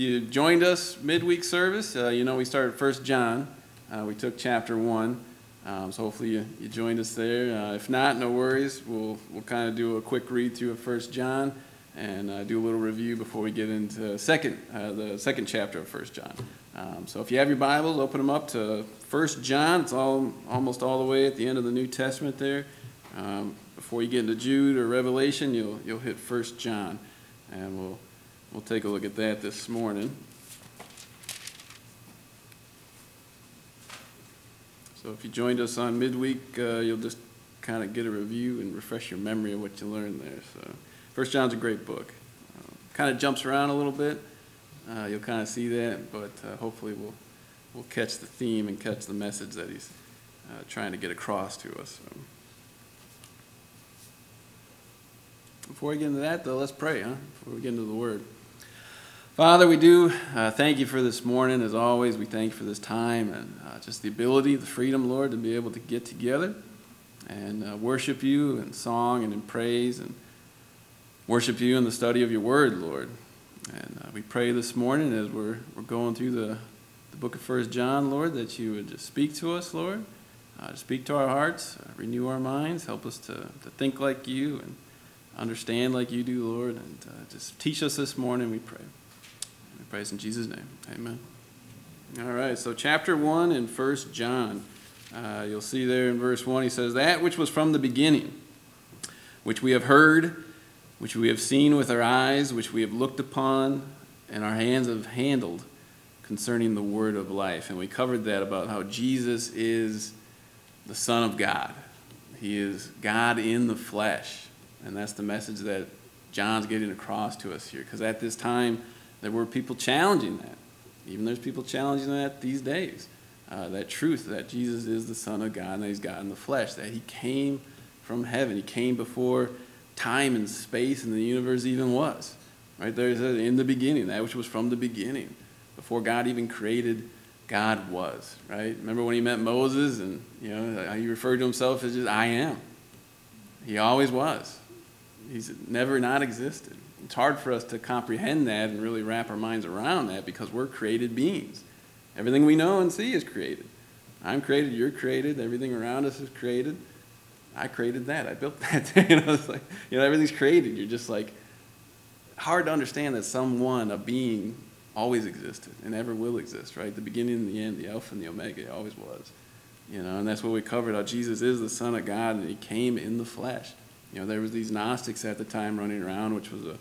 you joined us midweek service, uh, you know we started First John. Uh, we took chapter one, um, so hopefully you, you joined us there. Uh, if not, no worries. We'll we'll kind of do a quick read through of First John and uh, do a little review before we get into second uh, the second chapter of First John. Um, so if you have your Bibles, open them up to First John. It's all almost all the way at the end of the New Testament there. Um, before you get into Jude or Revelation, you'll you'll hit First John, and we'll we'll take a look at that this morning. So if you joined us on midweek, uh, you'll just kind of get a review and refresh your memory of what you learned there. So First John's a great book. Uh, kind of jumps around a little bit. Uh, you'll kind of see that, but uh, hopefully we'll we'll catch the theme and catch the message that he's uh, trying to get across to us. So. Before we get into that, though, let's pray, huh? Before we get into the Word. Father, we do uh, thank you for this morning. As always, we thank you for this time and uh, just the ability, the freedom, Lord, to be able to get together and uh, worship you in song and in praise and worship you in the study of your word, Lord. And uh, we pray this morning as we're, we're going through the, the book of First John, Lord, that you would just speak to us, Lord, uh, speak to our hearts, uh, renew our minds, help us to, to think like you and understand like you do, Lord, and just teach us this morning, we pray. Praise in Jesus' name. Amen. All right, so chapter 1 in First John. Uh, you'll see there in verse 1, he says, That which was from the beginning, which we have heard, which we have seen with our eyes, which we have looked upon, and our hands have handled concerning the word of life. And we covered that about how Jesus is the Son of God. He is God in the flesh. And that's the message that John's getting across to us here. Because at this time, there were people challenging that. Even there's people challenging that these days. Uh, that truth that Jesus is the Son of God and that He's God in the flesh, that He came from heaven. He came before time and space and the universe even was. Right there in the beginning, that which was from the beginning. Before God even created, God was. Right? Remember when He met Moses and you know He referred to Himself as just I am. He always was. He's never not existed. It's hard for us to comprehend that and really wrap our minds around that because we're created beings. Everything we know and see is created. I'm created, you're created, everything around us is created. I created that. I built that. you know, it's like you know, everything's created. You're just like hard to understand that someone, a being, always existed and ever will exist, right? The beginning and the end, the Alpha and the Omega, it always was. You know, and that's what we covered, how Jesus is the Son of God and he came in the flesh. You know, there was these Gnostics at the time running around, which was a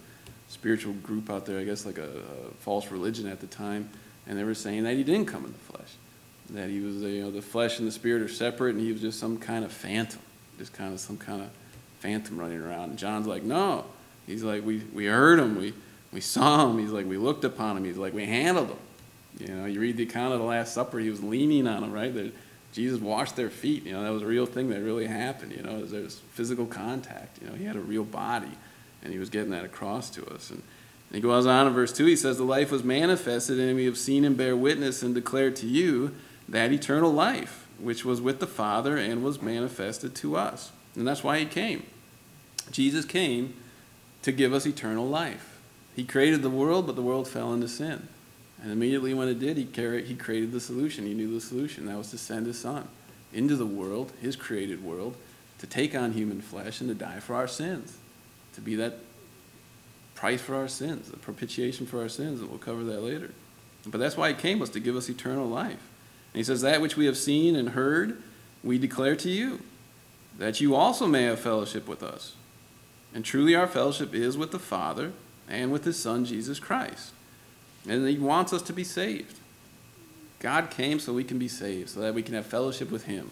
spiritual group out there, I guess like a, a false religion at the time, and they were saying that he didn't come in the flesh, that he was, you know, the flesh and the spirit are separate, and he was just some kind of phantom, just kind of some kind of phantom running around. And John's like, no, he's like, we we heard him, we we saw him. He's like, we looked upon him. He's like, we handled him. You know, you read the account of the Last Supper, he was leaning on him, right? Jesus washed their feet. You know, that was a real thing that really happened. You know, there's physical contact. You know, he had a real body and he was getting that across to us. And, and he goes on in verse 2, he says, The life was manifested, and we have seen and bear witness and declare to you that eternal life, which was with the Father and was manifested to us. And that's why he came. Jesus came to give us eternal life. He created the world, but the world fell into sin. And immediately when it did, he, carried, he created the solution. He knew the solution. That was to send his son into the world, his created world, to take on human flesh and to die for our sins to be that price for our sins, the propitiation for our sins, and we'll cover that later. But that's why he came was to give us eternal life. And he says, That which we have seen and heard, we declare to you, that you also may have fellowship with us. And truly our fellowship is with the Father and with his Son, Jesus Christ. And he wants us to be saved. God came so we can be saved, so that we can have fellowship with him,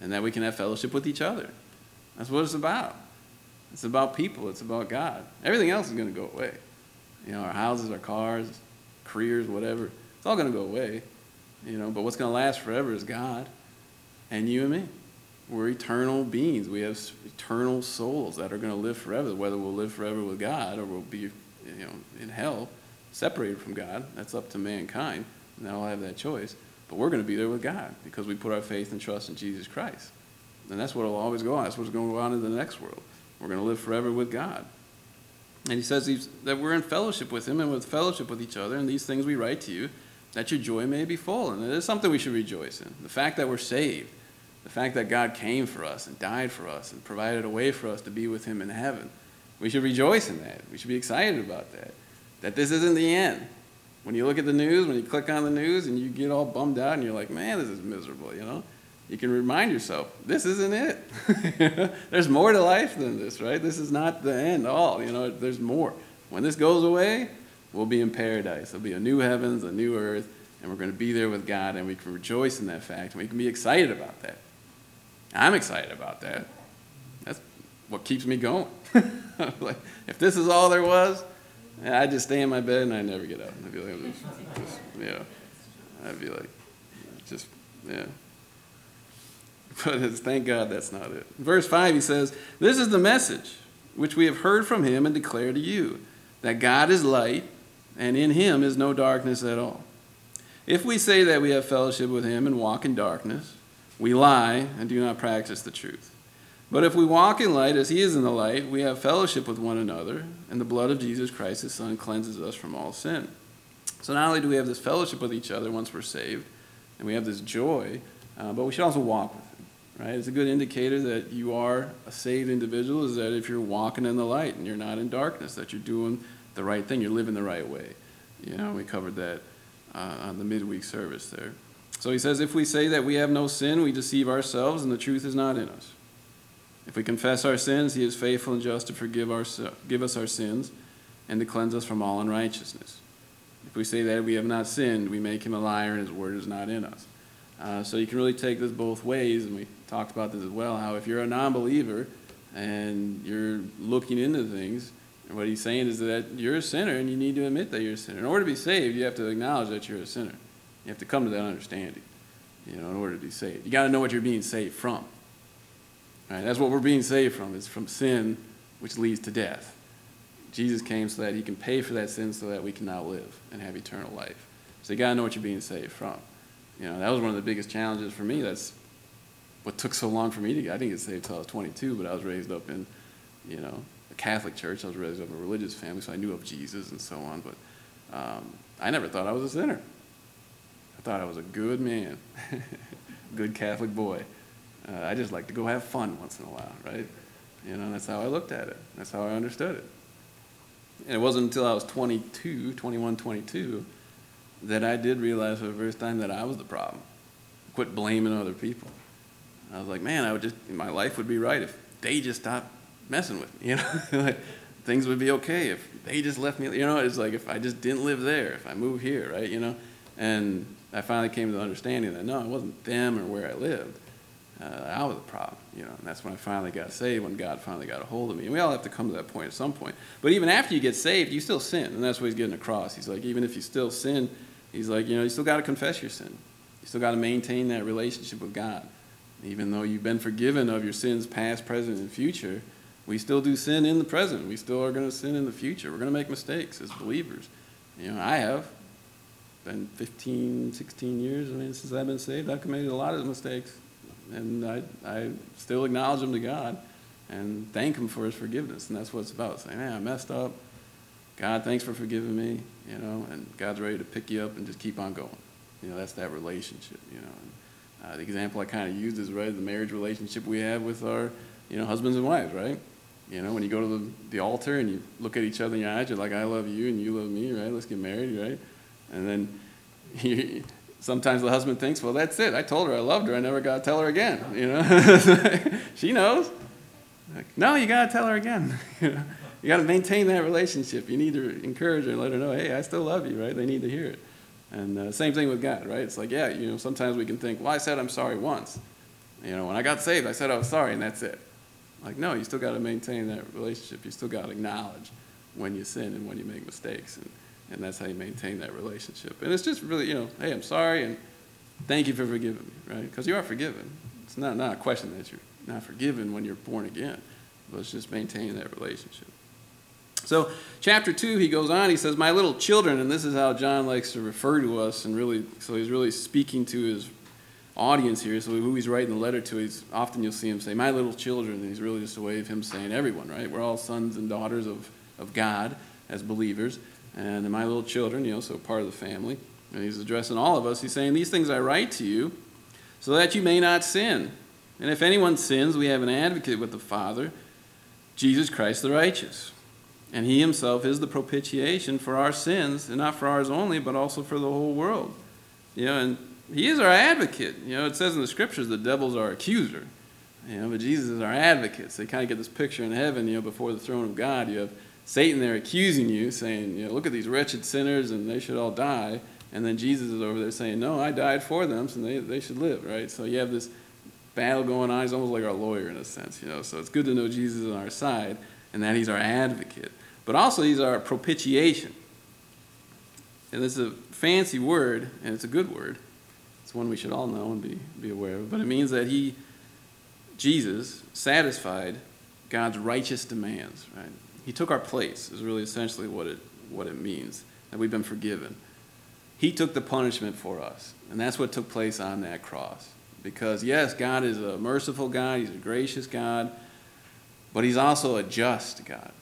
and that we can have fellowship with each other. That's what it's about. It's about people. It's about God. Everything else is going to go away. You know, our houses, our cars, careers, whatever. It's all going to go away. You know, but what's going to last forever is God and you and me. We're eternal beings. We have eternal souls that are going to live forever. Whether we'll live forever with God or we'll be, you know, in hell, separated from God. That's up to mankind. And they'll have that choice. But we're going to be there with God because we put our faith and trust in Jesus Christ. And that's what will always go on. That's what's going to go on in the next world. We're going to live forever with God. And he says that we're in fellowship with him and with fellowship with each other, and these things we write to you, that your joy may be full. And it is something we should rejoice in. The fact that we're saved, the fact that God came for us and died for us and provided a way for us to be with him in heaven. We should rejoice in that. We should be excited about that. That this isn't the end. When you look at the news, when you click on the news and you get all bummed out and you're like, man, this is miserable, you know? You can remind yourself, this isn't it. there's more to life than this, right? This is not the end all, you know, there's more. When this goes away, we'll be in paradise. There'll be a new heavens, a new earth, and we're going to be there with God, and we can rejoice in that fact, and we can be excited about that. I'm excited about that. That's what keeps me going. like, if this is all there was, I'd just stay in my bed and I'd never get up. I'd be like, just, just, yeah. I'd be like, just, yeah. But it's, thank God that's not it. Verse 5, he says, This is the message which we have heard from him and declare to you that God is light, and in him is no darkness at all. If we say that we have fellowship with him and walk in darkness, we lie and do not practice the truth. But if we walk in light as he is in the light, we have fellowship with one another, and the blood of Jesus Christ, his Son, cleanses us from all sin. So not only do we have this fellowship with each other once we're saved, and we have this joy, uh, but we should also walk with. Right? It's a good indicator that you are a saved individual is that if you're walking in the light and you're not in darkness, that you're doing the right thing, you're living the right way. You know, we covered that uh, on the midweek service there. So he says, if we say that we have no sin, we deceive ourselves, and the truth is not in us. If we confess our sins, he is faithful and just to forgive our, give us our sins and to cleanse us from all unrighteousness. If we say that we have not sinned, we make him a liar and his word is not in us. Uh, so you can really take this both ways, and we talked about this as well. How if you're a non-believer and you're looking into things, what he's saying is that you're a sinner and you need to admit that you're a sinner. In order to be saved, you have to acknowledge that you're a sinner. You have to come to that understanding, you know, in order to be saved. You got to know what you're being saved from. Right? That's what we're being saved from, is from sin, which leads to death. Jesus came so that he can pay for that sin so that we can now live and have eternal life. So you got to know what you're being saved from. You know, that was one of the biggest challenges for me. That's what took so long for me to get. I didn't get saved until I was 22, but I was raised up in, you know, a Catholic church. I was raised up in a religious family, so I knew of Jesus and so on. But um, I never thought I was a sinner. I thought I was a good man, good Catholic boy. Uh, I just like to go have fun once in a while, right? You know, that's how I looked at it. That's how I understood it. And it wasn't until I was 22, 21, 22, that I did realize for the first time that I was the problem. Quit blaming other people. I was like, man, I would just, my life would be right if they just stopped messing with me. You know, like, things would be okay if they just left me. You know, it's like if I just didn't live there, if I moved here, right? You know, and I finally came to the understanding that no, it wasn't them or where I lived. Uh, I was the problem, you know, and that's when I finally got saved, when God finally got a hold of me. And we all have to come to that point at some point. But even after you get saved, you still sin, and that's what he's getting across. He's like, even if you still sin, he's like, you know, you still got to confess your sin. You still got to maintain that relationship with God. Even though you've been forgiven of your sins past, present, and future, we still do sin in the present. We still are going to sin in the future. We're going to make mistakes as believers. You know, I have been 15, 16 years, I mean, since I've been saved, I've committed a lot of mistakes and I, I still acknowledge them to God and thank him for his forgiveness. And that's what it's about saying, man, I messed up. God, thanks for forgiving me, you know, and God's ready to pick you up and just keep on going. You know, that's that relationship, you know. And, uh, the example I kind of used is, right, the marriage relationship we have with our, you know, husbands and wives, right? You know, when you go to the, the altar and you look at each other in your eyes, you're like, I love you and you love me, right? Let's get married, right? And then you, sometimes the husband thinks, well, that's it. I told her I loved her. I never got to tell her again. You know, she knows. Like, no, you got to tell her again. you got to maintain that relationship. You need to encourage her and let her know, hey, I still love you, right? They need to hear it. And uh, same thing with God, right? It's like, yeah, you know, sometimes we can think, well, I said I'm sorry once. You know, when I got saved, I said I was sorry, and that's it. Like, no, you still got to maintain that relationship. You still got to acknowledge when you sin and when you make mistakes. And, and that's how you maintain that relationship. And it's just really, you know, hey, I'm sorry, and thank you for forgiving me, right? Because you are forgiven. It's not, not a question that you're not forgiven when you're born again, but it's just maintaining that relationship. So, chapter 2, he goes on, he says, My little children, and this is how John likes to refer to us, and really, so he's really speaking to his audience here. So, who he's writing the letter to, he's often you'll see him say, My little children, and he's really just a way of him saying everyone, right? We're all sons and daughters of of God as believers, and my little children, you know, so part of the family. And he's addressing all of us. He's saying, These things I write to you so that you may not sin. And if anyone sins, we have an advocate with the Father, Jesus Christ the righteous. And he himself is the propitiation for our sins, and not for ours only, but also for the whole world. You know, and he is our advocate. You know, it says in the scriptures the devil's our accuser. You know, but Jesus is our advocate. So you kind of get this picture in heaven, you know, before the throne of God. You have Satan there accusing you, saying, you know, look at these wretched sinners and they should all die. And then Jesus is over there saying, no, I died for them, so they, they should live, right? So you have this battle going on. He's almost like our lawyer in a sense, you know. So it's good to know Jesus on our side and that he's our advocate. But also he's our propitiation. And it's a fancy word, and it's a good word. It's one we should all know and be, be aware of. But it means that he, Jesus, satisfied God's righteous demands, right? He took our place, is really essentially what it, what it means, that we've been forgiven. He took the punishment for us, and that's what took place on that cross. Because, yes, God is a merciful God, He's a gracious God, but He's also a just God.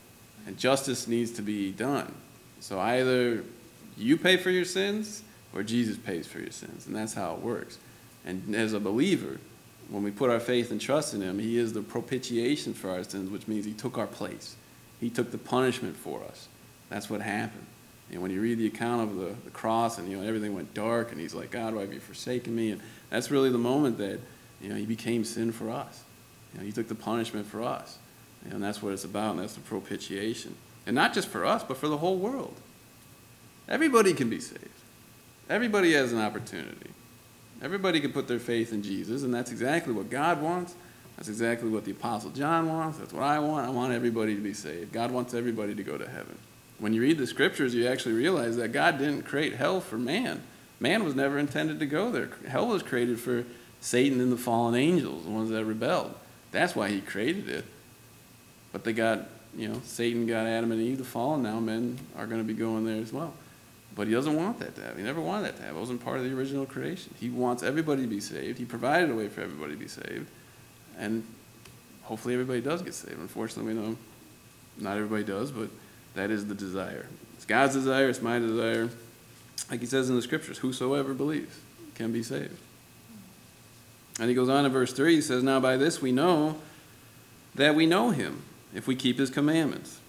And justice needs to be done. So either you pay for your sins or Jesus pays for your sins. And that's how it works. And as a believer, when we put our faith and trust in Him, He is the propitiation for our sins, which means He took our place. He took the punishment for us. That's what happened. And when you read the account of the, the cross and you know everything went dark and he's like, God, why have you forsaken me? And that's really the moment that you know he became sin for us. You know, he took the punishment for us. And that's what it's about, and that's the propitiation. And not just for us, but for the whole world. Everybody can be saved. Everybody has an opportunity. Everybody can put their faith in Jesus, and that's exactly what God wants. That's exactly what the Apostle John wants. That's what I want. I want everybody to be saved. God wants everybody to go to heaven. When you read the scriptures, you actually realize that God didn't create hell for man. Man was never intended to go there. Hell was created for Satan and the fallen angels, the ones that rebelled. That's why he created it. But they got, you know, Satan got Adam and Eve to fall, and now men are going to be going there as well. But he doesn't want that to happen. He never wanted that to happen. It wasn't part of the original creation. He wants everybody to be saved. He provided a way for everybody to be saved. And hopefully everybody does get saved. Unfortunately, we know not everybody does, but that is the desire. It's God's desire, it's my desire. Like he says in the scriptures, whosoever believes can be saved. And he goes on in verse 3, he says, Now by this we know that we know him, if we keep his commandments.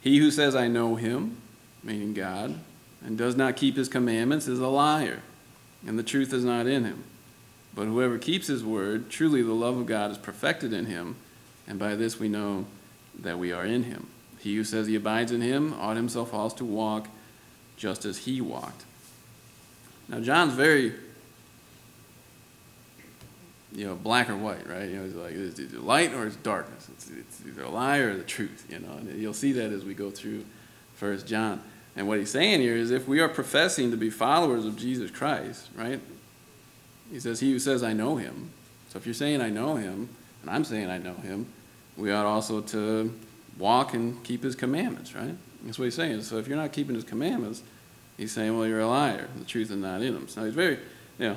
He who says, I know him, meaning God, and does not keep his commandments is a liar, and the truth is not in him. But whoever keeps his word, truly the love of God is perfected in him, and by this we know that we are in him. He who says he abides in him ought himself also to walk just as he walked. Now, John's very, you know, black or white, right? You know, it's like, it's either light or it's darkness. It's, it's either a lie or the truth, you know. And you'll see that as we go through First John. And what he's saying here is if we are professing to be followers of Jesus Christ, right? He says, He who says, I know him. So if you're saying, I know him, and I'm saying, I know him, we ought also to walk and keep his commandments, right? That's what he's saying. So if you're not keeping his commandments, he's saying, well, you're a liar. The truth is not in him. So he's very, you know,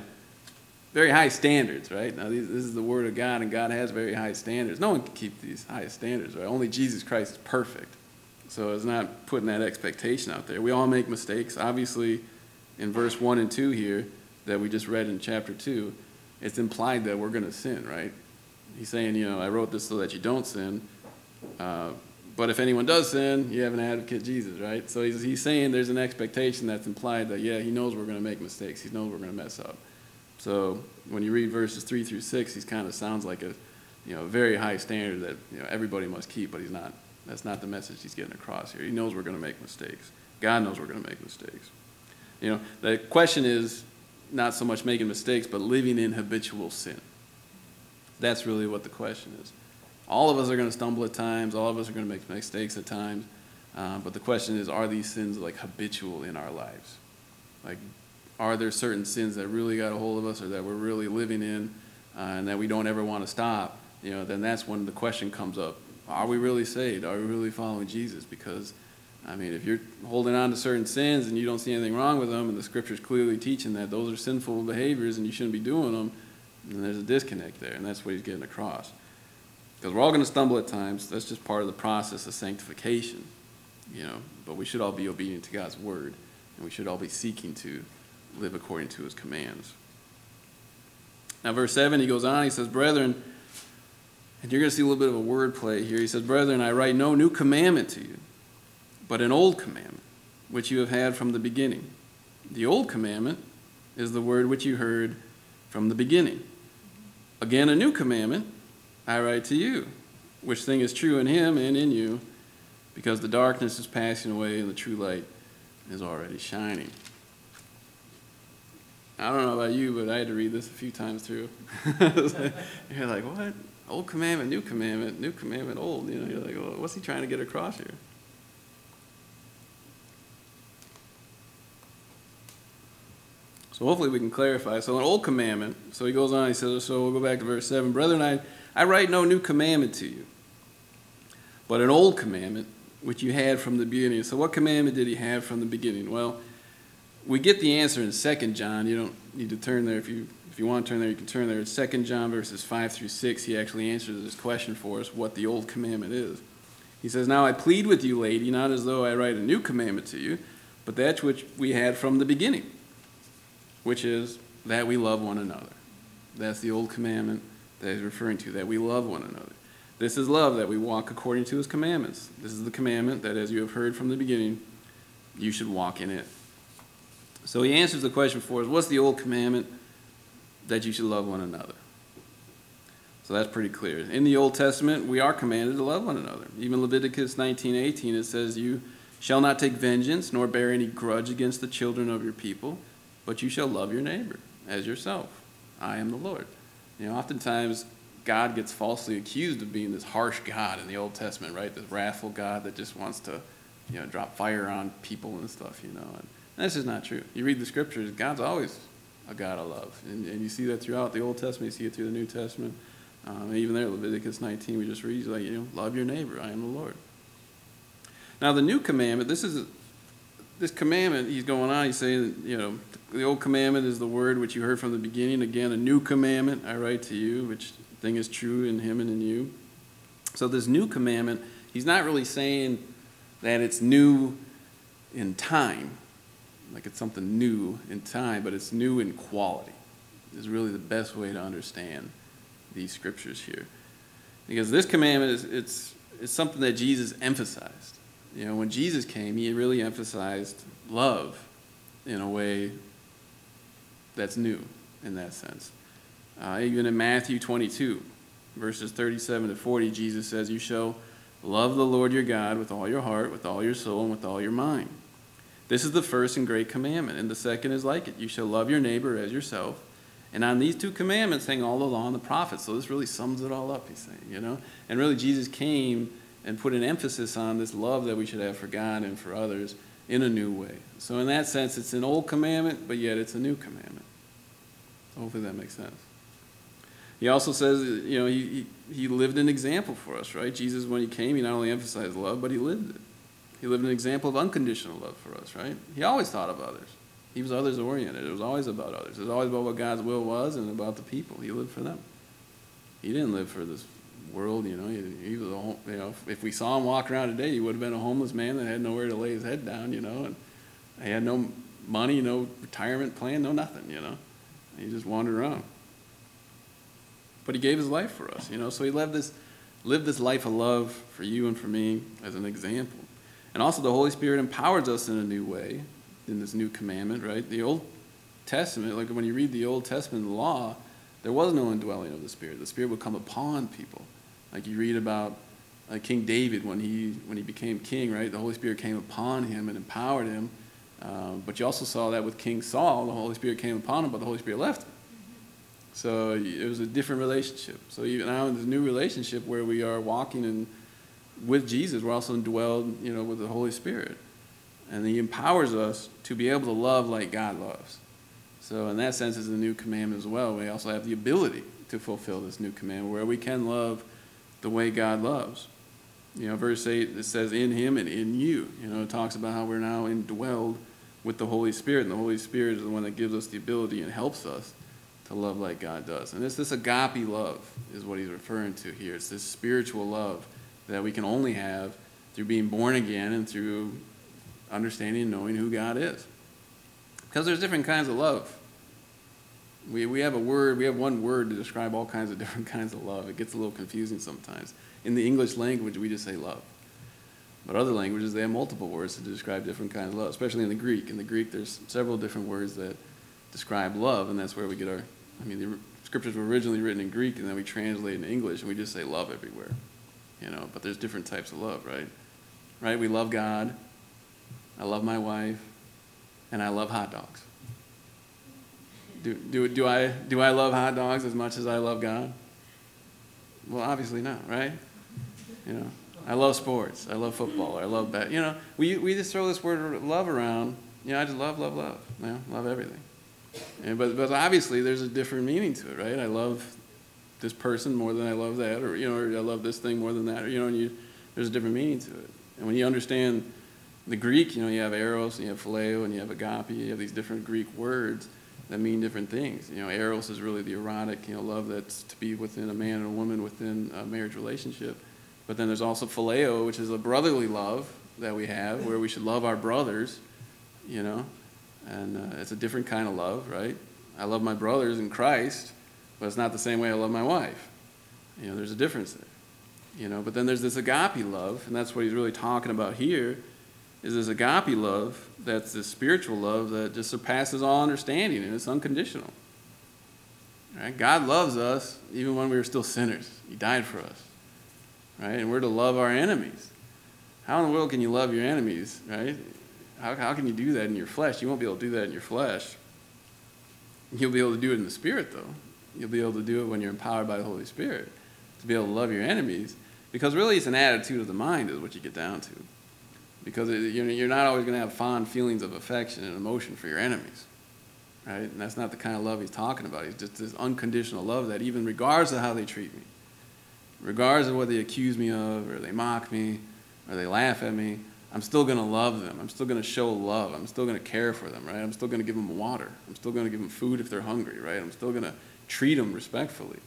very high standards, right? Now, these, this is the word of God, and God has very high standards. No one can keep these high standards, right? Only Jesus Christ is perfect. So it's not putting that expectation out there. We all make mistakes. Obviously, in verse 1 and 2 here, that we just read in chapter 2, it's implied that we're going to sin, right? He's saying, you know, I wrote this so that you don't sin. Uh, but if anyone does sin, you have an advocate, Jesus, right? So he's, he's saying there's an expectation that's implied that, yeah, he knows we're going to make mistakes. He knows we're going to mess up. So when you read verses 3 through 6, he kind of sounds like a you know, very high standard that you know, everybody must keep, but he's not. That's not the message he's getting across here. He knows we're going to make mistakes. God knows we're going to make mistakes. You know, the question is not so much making mistakes, but living in habitual sin. That's really what the question is. All of us are going to stumble at times. All of us are going to make mistakes at times. Uh, but the question is, are these sins like habitual in our lives? Like, are there certain sins that really got a hold of us or that we're really living in uh, and that we don't ever want to stop? You know, then that's when the question comes up. Are we really saved? Are we really following Jesus? Because, I mean, if you're holding on to certain sins and you don't see anything wrong with them, and the scripture's clearly teaching that those are sinful behaviors and you shouldn't be doing them, then there's a disconnect there, and that's what he's getting across. Because we're all going to stumble at times. That's just part of the process of sanctification. you know, but we should all be obedient to God's word, and we should all be seeking to live according to his commands. Now, verse 7, he goes on, he says, Brethren, and you're going to see a little bit of a word play here. He says, Brethren, I write no new commandment to you, but an old commandment, which you have had from the beginning. The old commandment is the word which you heard from the beginning. Again, a new commandment I write to you, which thing is true in him and in you, because the darkness is passing away and the true light is already shining. I don't know about you, but I had to read this a few times through. you're like, what? Old commandment, new commandment, new commandment, old. You know, you're like, well, what's he trying to get across here? So hopefully we can clarify. So an old commandment, so he goes on, he says, so we'll go back to verse 7. Brethren, I, I write no new commandment to you, but an old commandment which you had from the beginning. So what commandment did he have from the beginning? Well, we get the answer in 2 John. You don't need to turn there. If you, if you want to turn there, you can turn there. It's 2 John verses 5 through 6. He actually answers this question for us, what the old commandment is. He says, Now I plead with you, lady, not as though I write a new commandment to you, but that which we had from the beginning, which is that we love one another. That's the old commandment that he's referring to, that we love one another. This is love, that we walk according to his commandments. This is the commandment that, as you have heard from the beginning, you should walk in it. So he answers the question for us what's the old commandment? That you should love one another. So that's pretty clear. In the Old Testament, we are commanded to love one another. Even Leviticus 19:18 it says you shall not take vengeance nor bear any grudge against the children of your people, but you shall love your neighbor as yourself. I am the Lord. You know, oftentimes God gets falsely accused of being this harsh God in the Old Testament, right? This wrathful God that just wants to, you know, drop fire on people and stuff, you know. And this is not true. You read the scriptures, God's always a God of love. And, and you see that throughout the Old Testament, you see it through the New Testament. Um, even there, Leviticus 19, we just read, like, you know, love your neighbor, I am the Lord. Now, the new commandment, this is, this commandment, he's going on, he's saying, you know, the old commandment is the word which you heard from the beginning. Again, a new commandment I write to you, which thing is true in him and in you. So, this new commandment, he's not really saying that it's new in time, like it's something new in time, but it's new in quality, is really the best way to understand these scriptures here. Because this commandment is it's, it's something that Jesus emphasized. You know, when Jesus came, he really emphasized love in a way that's new in that sense. Uh, even in Matthew 22, verses 37 to 40, Jesus says, You shall love the Lord your God with all your heart, with all your soul, and with all your mind. This is the first and great commandment, and the second is like it. You shall love your neighbor as yourself. And on these two commandments hang all the law and the prophets. So this really sums it all up, he's saying, you know? And really, Jesus came and put an emphasis on this love that we should have for God and for others in a new way. So, in that sense, it's an old commandment, but yet it's a new commandment. Hopefully, that makes sense. He also says, you know, he, he, he lived an example for us, right? Jesus, when he came, he not only emphasized love, but he lived it. He lived an example of unconditional love for us, right? He always thought of others. He was others oriented. It was always about others. It was always about what God's will was and about the people. He lived for them. He didn't live for this world, you know. He, he was a, you know, if we saw him walk around today, he would have been a homeless man that had nowhere to lay his head down, you know, and he had no money, no retirement plan, no nothing, you know. He just wandered around. But he gave his life for us, you know. So he lived this, lived this life of love for you and for me as an example. And also, the Holy Spirit empowers us in a new way in this new commandment, right? The Old Testament, like when you read the Old Testament law, there was no indwelling of the Spirit. The Spirit would come upon people. Like you read about King David when he when he became king, right? The Holy Spirit came upon him and empowered him. Um, but you also saw that with King Saul, the Holy Spirit came upon him, but the Holy Spirit left him. So it was a different relationship. So even now in this new relationship where we are walking in with Jesus, we're also indwelled, you know, with the Holy Spirit. And he empowers us to be able to love like God loves. So in that sense, it's a new commandment as well. We also have the ability to fulfill this new commandment where we can love the way God loves. You know, verse 8, it says, in him and in you. You know, it talks about how we're now indwelled with the Holy Spirit, and the Holy Spirit is the one that gives us the ability and helps us to love like God does. And it's this agape love is what he's referring to here. It's this spiritual love that we can only have through being born again and through understanding and knowing who God is. Because there's different kinds of love. We, we have a word, we have one word to describe all kinds of different kinds of love. It gets a little confusing sometimes. In the English language, we just say love. But other languages, they have multiple words to describe different kinds of love, especially in the Greek. In the Greek, there's several different words that describe love, and that's where we get our, I mean, the scriptures were originally written in Greek, and then we translate in English, and we just say love everywhere. You know, but there's different types of love, right? Right? We love God. I love my wife, and I love hot dogs. Do, do, do, I, do I love hot dogs as much as I love God? Well, obviously not, right? You know, I love sports. I love football. I love that. You know, we, we just throw this word love around. You know, I just love, love, love. You know, love everything. And, but, but obviously, there's a different meaning to it, right? I love this person more than I love that, or, you know, or I love this thing more than that, or, you know, and you, there's a different meaning to it. And when you understand the Greek, you know, you have eros, and you have phileo, and you have agape, you have these different Greek words that mean different things. You know, eros is really the erotic, you know, love that's to be within a man and a woman within a marriage relationship. But then there's also phileo, which is a brotherly love that we have, where we should love our brothers, you know, and uh, it's a different kind of love, right? I love my brothers in Christ, but it's not the same way I love my wife. You know, there's a difference there. You know, but then there's this agape love, and that's what he's really talking about here, is this agape love that's this spiritual love that just surpasses all understanding, and it's unconditional. Right? God loves us even when we were still sinners. He died for us. Right? And we're to love our enemies. How in the world can you love your enemies, right? How, how can you do that in your flesh? You won't be able to do that in your flesh. You'll be able to do it in the Spirit, though. You'll be able to do it when you're empowered by the Holy Spirit to be able to love your enemies. Because really, it's an attitude of the mind, is what you get down to. Because you're not always going to have fond feelings of affection and emotion for your enemies. Right? And that's not the kind of love he's talking about. He's just this unconditional love that, even regardless of how they treat me, regardless of what they accuse me of, or they mock me, or they laugh at me, I'm still going to love them. I'm still going to show love. I'm still going to care for them, right? I'm still going to give them water. I'm still going to give them food if they're hungry, right? I'm still going to treat them respectfully,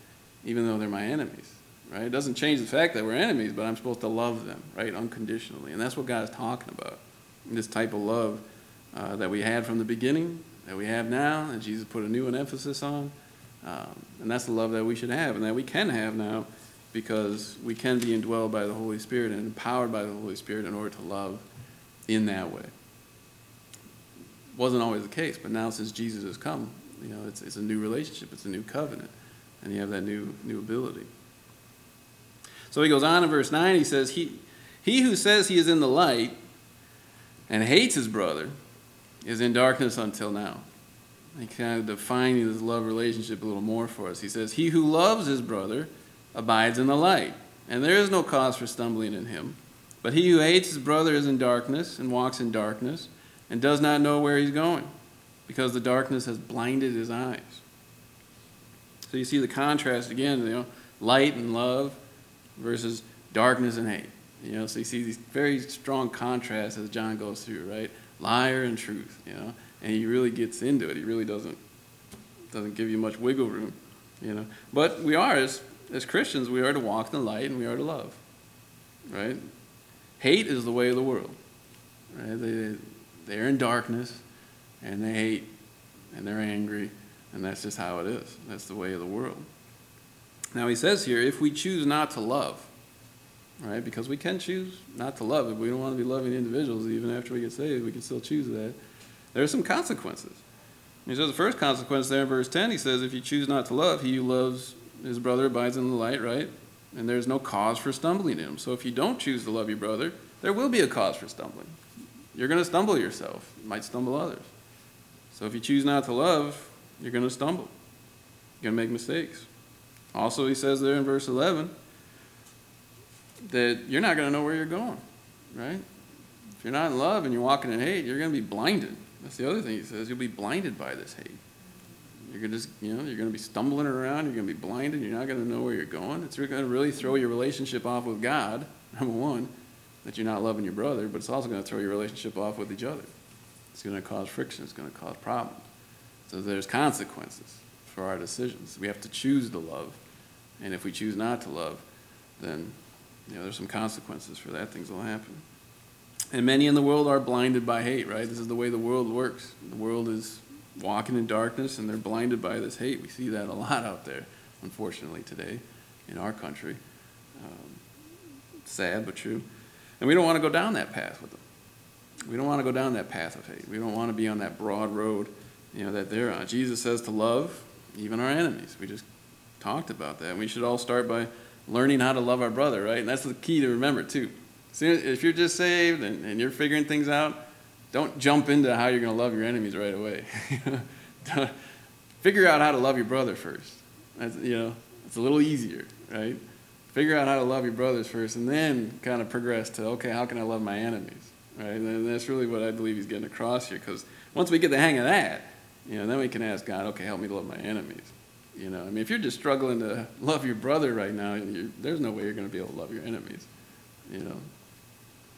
even though they're my enemies, right? It doesn't change the fact that we're enemies, but I'm supposed to love them, right? Unconditionally. And that's what God is talking about. This type of love uh, that we had from the beginning, that we have now, and Jesus put a new emphasis on. Um, and that's the love that we should have and that we can have now because we can be indwelled by the Holy Spirit and empowered by the Holy Spirit in order to love in that way. Wasn't always the case, but now since Jesus has come, you know, it's, it's a new relationship, it's a new covenant, and you have that new, new ability. So he goes on in verse 9, he says, He, he who says he is in the light and hates his brother is in darkness until now. He kind of defining this love relationship a little more for us. He says, He who loves his brother abides in the light, and there is no cause for stumbling in him. But he who hates his brother is in darkness and walks in darkness and does not know where he's going, because the darkness has blinded his eyes. So you see the contrast again, you know, light and love versus darkness and hate. You know, so you see these very strong contrasts as John goes through, right? Liar and truth, you know, and he really gets into it. He really doesn't doesn't give you much wiggle room, you know. But we are as as Christians, we are to walk in the light and we are to love. Right? Hate is the way of the world. Right? They, they're in darkness and they hate and they're angry, and that's just how it is. That's the way of the world. Now, he says here if we choose not to love, right? Because we can choose not to love. If we don't want to be loving individuals, even after we get saved, we can still choose that. There are some consequences. He says the first consequence there in verse 10, he says, If you choose not to love, he who loves his brother abides in the light, right? And there's no cause for stumbling in him. So if you don't choose to love your brother, there will be a cause for stumbling. You're going to stumble yourself. You might stumble others. So if you choose not to love, you're going to stumble. You're going to make mistakes. Also, he says there in verse 11 that you're not going to know where you're going, right? If you're not in love and you're walking in hate, you're going to be blinded. That's the other thing he says. You'll be blinded by this hate. You're gonna just, you know, you're gonna be stumbling around. You're gonna be blinded. You're not gonna know where you're going. It's gonna really throw your relationship off with God. Number one, that you're not loving your brother, but it's also gonna throw your relationship off with each other. It's gonna cause friction. It's gonna cause problems. So there's consequences for our decisions. We have to choose to love, and if we choose not to love, then you know, there's some consequences for that. Things will happen. And many in the world are blinded by hate, right? This is the way the world works. The world is walking in darkness and they're blinded by this hate. We see that a lot out there, unfortunately, today in our country. Um, sad, but true. And we don't want to go down that path with them. We don't want to go down that path of hate. We don't want to be on that broad road, you know, that they're on. Jesus says to love even our enemies. We just talked about that. We should all start by learning how to love our brother, right? And that's the key to remember, too. If you're just saved and, and you're figuring things out, don't jump into how you're going to love your enemies right away. Figure out how to love your brother first. That's, you know, it's a little easier, right? Figure out how to love your brothers first, and then kind of progress to okay, how can I love my enemies, right? And that's really what I believe he's getting across here. Because once we get the hang of that, you know, then we can ask God, okay, help me to love my enemies. You know, I mean, if you're just struggling to love your brother right now, there's no way you're going to be able to love your enemies. You know,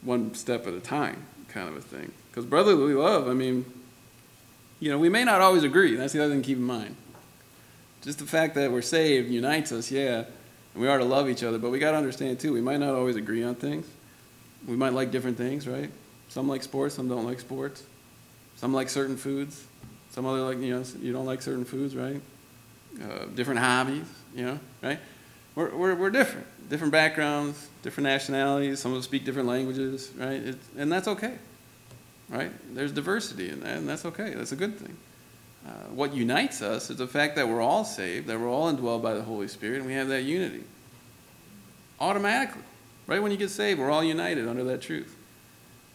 one step at a time, kind of a thing. Because brotherly love, I mean, you know, we may not always agree. That's the other thing to keep in mind. Just the fact that we're saved unites us, yeah, and we are to love each other, but we got to understand too, we might not always agree on things. We might like different things, right? Some like sports, some don't like sports. Some like certain foods. Some other like, you know, you don't like certain foods, right? Uh, different hobbies, you know, right? We're, we're, we're different. Different backgrounds, different nationalities. Some of us speak different languages, right? And that's okay, right? There's diversity in that, and that's okay. That's a good thing. Uh, what unites us is the fact that we're all saved, that we're all indwelled by the Holy Spirit, and we have that unity. Automatically. Right when you get saved, we're all united under that truth.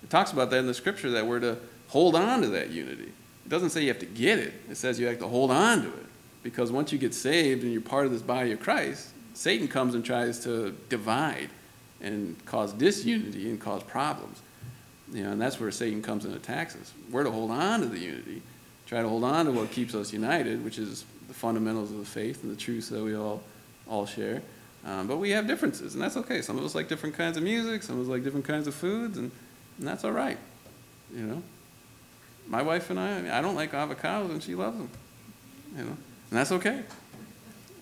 It talks about that in the scripture that we're to hold on to that unity. It doesn't say you have to get it, it says you have to hold on to it. Because once you get saved and you're part of this body of Christ, Satan comes and tries to divide and cause disunity and cause problems. You know, and that's where Satan comes and attacks us. We're to hold on to the unity try to hold on to what keeps us united, which is the fundamentals of the faith and the truths that we all all share. Um, but we have differences, and that's okay. Some of us like different kinds of music, some of us like different kinds of foods, and, and that's all right. You know, my wife and I, I, mean, I don't like avocados, and she loves them. You know, and that's okay.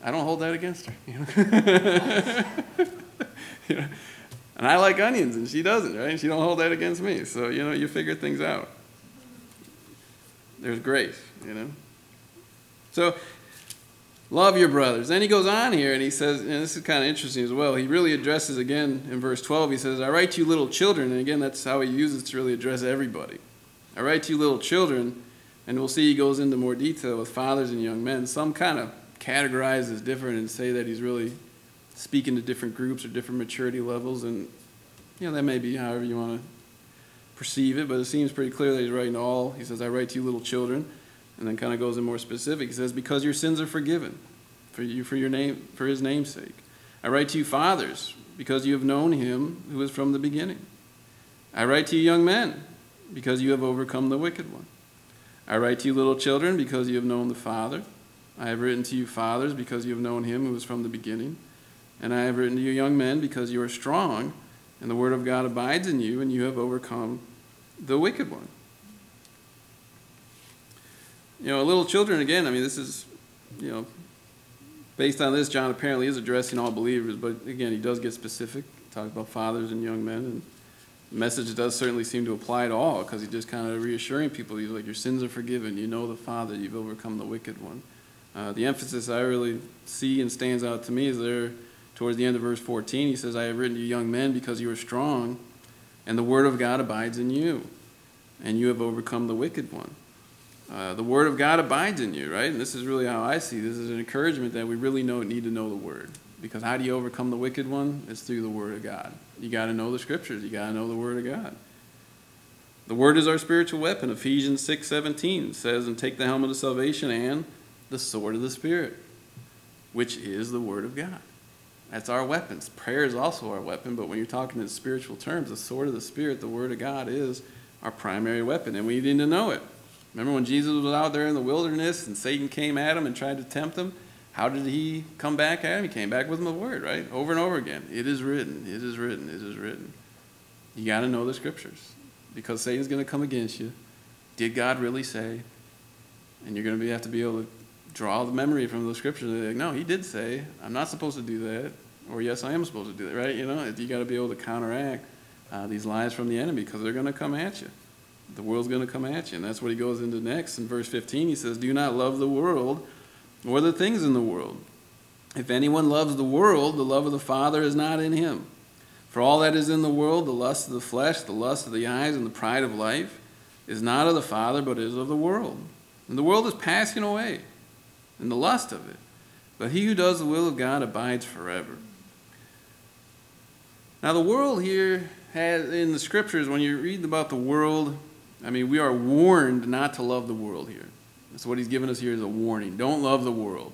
I don't hold that against her. You know? you know? And I like onions, and she doesn't, right? She don't hold that against me. So you know, you figure things out there's grace, you know. So love your brothers. Then he goes on here and he says, and this is kind of interesting as well. He really addresses again in verse 12. He says, "I write to you little children," and again that's how he uses to really address everybody. I write to you little children, and we'll see he goes into more detail with fathers and young men. Some kind of categorize as different and say that he's really speaking to different groups or different maturity levels, and you know that may be however you want to perceive it, but it seems pretty clear that he's writing to all. He says, I write to you little children, and then kind of goes in more specific. He says, Because your sins are forgiven for you for your name for his name's sake. I write to you fathers, because you have known him who is from the beginning. I write to you young men, because you have overcome the wicked one. I write to you little children, because you have known the Father. I have written to you fathers, because you have known him who is from the beginning. And I have written to you young men, because you are strong, and the word of God abides in you, and you have overcome the wicked one. You know, little children, again, I mean, this is, you know, based on this, John apparently is addressing all believers, but again, he does get specific, talk about fathers and young men, and the message does certainly seem to apply to all because he's just kind of reassuring people. He's like, Your sins are forgiven. You know the Father. You've overcome the wicked one. Uh, the emphasis I really see and stands out to me is there towards the end of verse 14. He says, I have written to you young men because you are strong and the word of God abides in you, and you have overcome the wicked one. Uh, the word of God abides in you, right? And this is really how I see this is an encouragement that we really know, need to know the word. Because how do you overcome the wicked one? It's through the word of God. You got to know the scriptures. You got to know the word of God. The word is our spiritual weapon. Ephesians 6:17 says, "And take the helmet of salvation and the sword of the spirit, which is the word of God." That's our weapons. Prayer is also our weapon, but when you're talking in spiritual terms, the sword of the Spirit, the Word of God, is our primary weapon, and we need to know it. Remember when Jesus was out there in the wilderness and Satan came at him and tried to tempt him? How did he come back at him? He came back with the Word, right? Over and over again. It is written, it is written, it is written. You got to know the Scriptures because Satan's going to come against you. Did God really say? And you're going to have to be able to draw the memory from the scriptures. Like, no, he did say, I'm not supposed to do that. or yes, I am supposed to do that, right? You know, you got to be able to counteract uh, these lies from the enemy because they're going to come at you. The world's going to come at you. And that's what he goes into next. In verse 15, he says, Do not love the world or the things in the world. If anyone loves the world, the love of the Father is not in him. For all that is in the world, the lust of the flesh, the lust of the eyes, and the pride of life, is not of the Father, but is of the world. And the world is passing away, and the lust of it. But he who does the will of God abides forever. Now, the world here has, in the scriptures, when you read about the world, I mean, we are warned not to love the world here. That's what he's given us here is a warning. Don't love the world.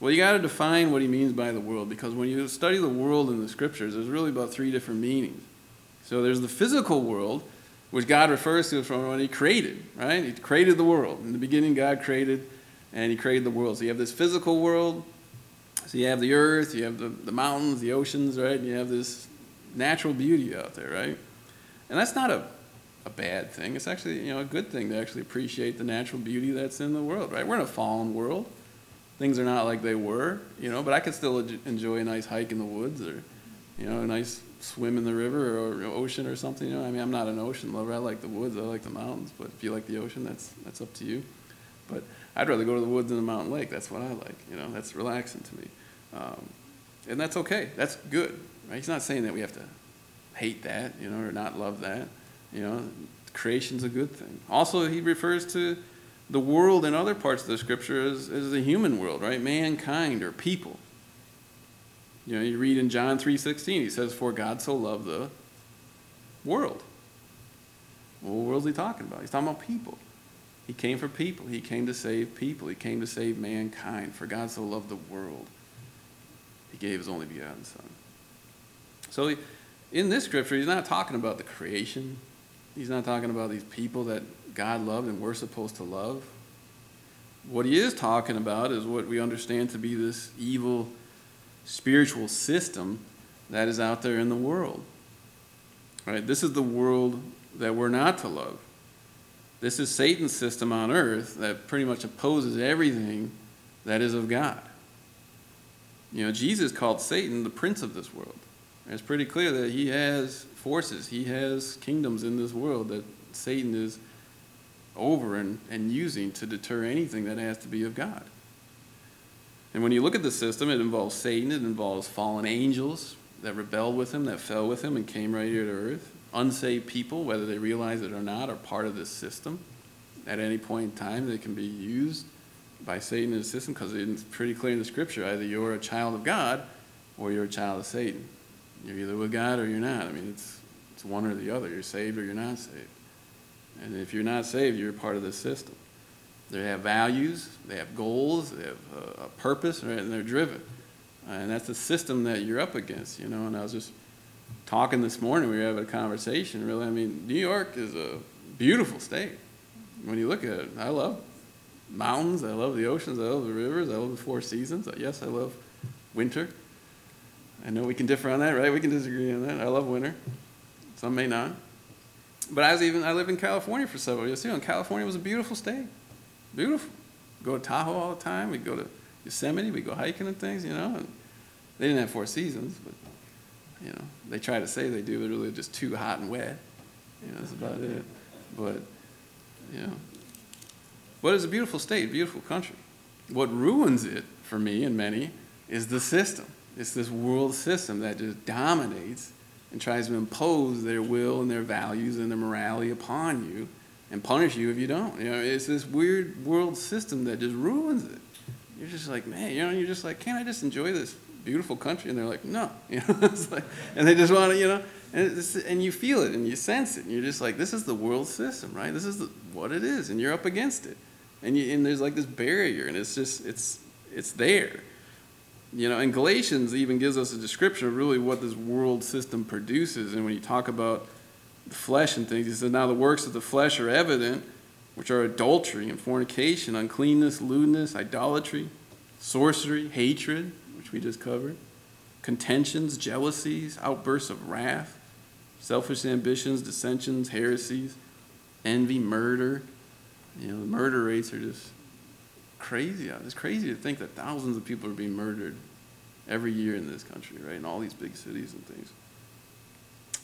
Well, you got to define what he means by the world because when you study the world in the scriptures, there's really about three different meanings. So there's the physical world, which God refers to from when he created, right? He created the world. In the beginning, God created and he created the world. So you have this physical world. So you have the earth, you have the, the mountains, the oceans, right? And you have this natural beauty out there, right? And that's not a, a bad thing. It's actually, you know, a good thing to actually appreciate the natural beauty that's in the world, right? We're in a fallen world things are not like they were, you know, but I could still enjoy a nice hike in the woods or, you know, a nice swim in the river or ocean or something. You know, I mean, I'm not an ocean lover. I like the woods. I like the mountains. But if you like the ocean, that's that's up to you. But I'd rather go to the woods than a mountain lake. That's what I like. You know, that's relaxing to me, um, and that's okay. That's good. Right? He's not saying that we have to hate that, you know, or not love that. You know, creation's a good thing. Also, he refers to the world in other parts of the scripture as, is the human world, right? Mankind or people. You know, you read in John 3.16, he says, For God so loved the world. Well, what world is he talking about? He's talking about people. He came for people. He came to save people. He came to save mankind. For God so loved the world. He gave his only begotten Son. So in this scripture, he's not talking about the creation. He's not talking about these people that God loved and we're supposed to love. What he is talking about is what we understand to be this evil spiritual system that is out there in the world. Right? This is the world that we're not to love. This is Satan's system on earth that pretty much opposes everything that is of God. You know, Jesus called Satan the prince of this world. And it's pretty clear that he has forces, he has kingdoms in this world that Satan is over and, and using to deter anything that has to be of God. And when you look at the system, it involves Satan, it involves fallen angels that rebelled with him, that fell with him, and came right here to earth. Unsaved people, whether they realize it or not, are part of this system. At any point in time, they can be used by Satan in the system because it's pretty clear in the scripture either you're a child of God or you're a child of Satan. You're either with God or you're not. I mean, it's, it's one or the other. You're saved or you're not saved. And if you're not saved, you're part of this system. They have values, they have goals, they have a, a purpose, right? and they're driven. Uh, and that's the system that you're up against, you know. And I was just talking this morning, we were having a conversation, really. I mean, New York is a beautiful state. When you look at it, I love mountains, I love the oceans, I love the rivers, I love the four seasons. Yes, I love winter. I know we can differ on that, right? We can disagree on that. I love winter. Some may not. But I was even I lived in California for several years too, and California was a beautiful state, beautiful. Go to Tahoe all the time. We go to Yosemite. We go hiking and things, you know. And they didn't have four seasons, but you know they try to say they do. They're really just too hot and wet. You know, that's about it. But you know, but it's a beautiful state, beautiful country. What ruins it for me and many is the system. It's this world system that just dominates and tries to impose their will and their values and their morality upon you and punish you if you don't. You know, it's this weird world system that just ruins it. You're just like, man, you know, you're just like, can't I just enjoy this beautiful country? And they're like, no, you know, it's like, and they just want to, you know, and, and you feel it and you sense it, and you're just like, this is the world system, right? This is the, what it is, and you're up against it, and you, and there's like this barrier, and it's just, it's, it's there. You know, and Galatians even gives us a description of really what this world system produces. And when you talk about the flesh and things, he says, Now the works of the flesh are evident, which are adultery and fornication, uncleanness, lewdness, idolatry, sorcery, hatred, which we just covered, contentions, jealousies, outbursts of wrath, selfish ambitions, dissensions, heresies, envy, murder. You know, the murder rates are just crazy. Uh, it's crazy to think that thousands of people are being murdered every year in this country, right? In all these big cities and things.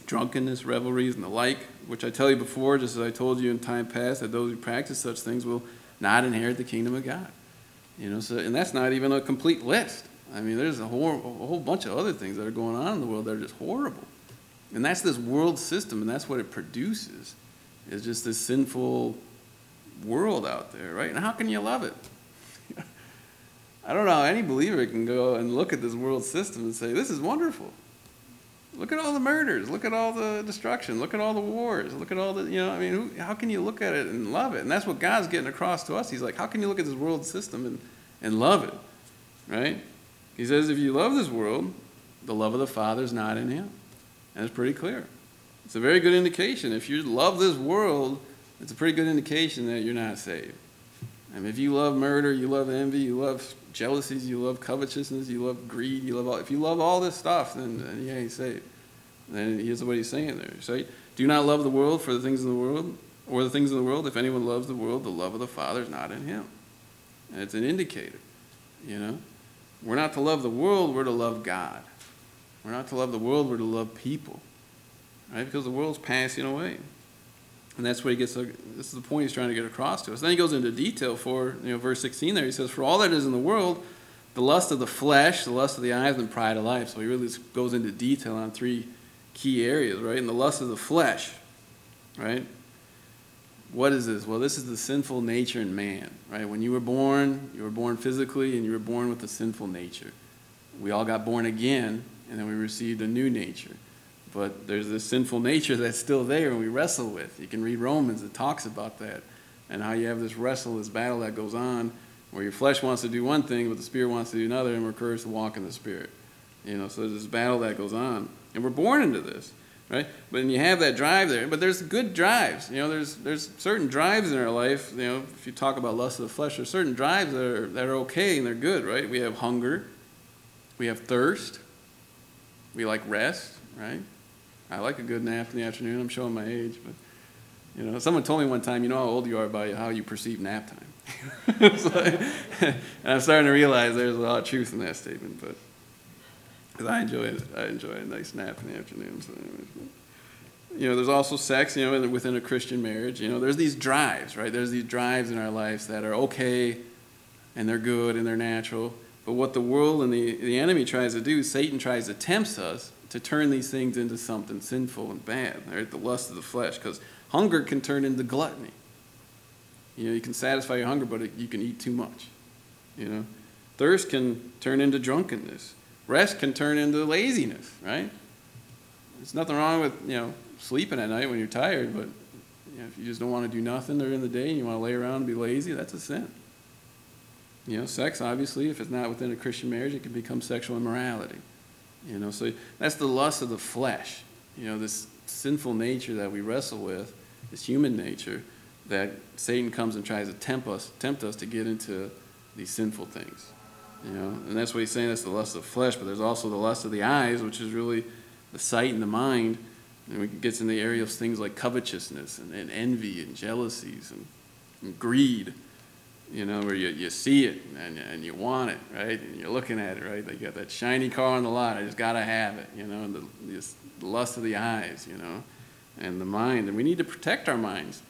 Drunkenness, revelries, and the like, which I tell you before, just as I told you in time past, that those who practice such things will not inherit the kingdom of God. You know, so and that's not even a complete list. I mean, there's a whole, a whole bunch of other things that are going on in the world that are just horrible. And that's this world system, and that's what it produces, It's just this sinful world out there, right? And how can you love it? I don't know how any believer can go and look at this world system and say, this is wonderful. Look at all the murders. Look at all the destruction. Look at all the wars. Look at all the, you know, I mean, who, how can you look at it and love it? And that's what God's getting across to us. He's like, how can you look at this world system and, and love it? Right? He says, if you love this world, the love of the Father is not in him. And it's pretty clear. It's a very good indication. If you love this world, it's a pretty good indication that you're not saved. I mean, if you love murder, you love envy, you love jealousies, you love covetousness, you love greed, you love all, if you love all this stuff, then, then you ain't saved. Then here's what he's saying there. So, do not love the world for the things in the world, or the things in the world. If anyone loves the world, the love of the Father is not in him. And it's an indicator, you know. We're not to love the world, we're to love God. We're not to love the world, we're to love people. Right? Because the world's passing away. And that's what he gets, this is the point he's trying to get across to us. Then he goes into detail for, you know, verse 16 there. He says, For all that is in the world, the lust of the flesh, the lust of the eyes, and pride of life. So he really goes into detail on three key areas, right? And the lust of the flesh, right? What is this? Well, this is the sinful nature in man, right? When you were born, you were born physically and you were born with a sinful nature. We all got born again, and then we received a new nature. But there's this sinful nature that's still there and we wrestle with. You can read Romans, it talks about that. And how you have this wrestle, this battle that goes on where your flesh wants to do one thing, but the spirit wants to do another, and we're encouraged to walk in the spirit. You know, so there's this battle that goes on. And we're born into this, right? But then you have that drive there. But there's good drives. You know, there's there's certain drives in our life. You know, if you talk about lust of the flesh, there's certain drives that are that are okay and they're good, right? We have hunger, we have thirst, we like rest, right? I like a good nap in the afternoon. I'm showing my age, but you know, someone told me one time, you know how old you are by how you perceive nap time. like, and I'm starting to realize there's a lot of truth in that statement, but because I enjoy it, I enjoy a nice nap in the afternoon. So you know, there's also sex. You know, within a Christian marriage, you know, there's these drives, right? There's these drives in our lives that are okay, and they're good and they're natural. But what the world and the, the enemy tries to do, Satan tries to tempt us to turn these things into something sinful and bad, right? The lust of the flesh, because hunger can turn into gluttony. You know, you can satisfy your hunger, but it, you can eat too much. You know, thirst can turn into drunkenness. Rest can turn into laziness, right? There's nothing wrong with you know sleeping at night when you're tired, but you know, if you just don't want to do nothing during the day and you want to lay around and be lazy, that's a sin. You know, sex obviously, if it's not within a Christian marriage, it can become sexual immorality. You know, so that's the lust of the flesh. You know, this sinful nature that we wrestle with, this human nature, that Satan comes and tries to tempt us, tempt us to get into these sinful things. You know, and that's what he's saying. That's the lust of the flesh, but there's also the lust of the eyes, which is really the sight and the mind. And it gets in the area of things like covetousness and, and envy and jealousies and, and greed you know, where you, you see it and, and you want it, right? And you're looking at it, right? They got that shiny car on the lot. I just got to have it, you know, and the, the lust of the eyes, you know, and the mind. And we need to protect our minds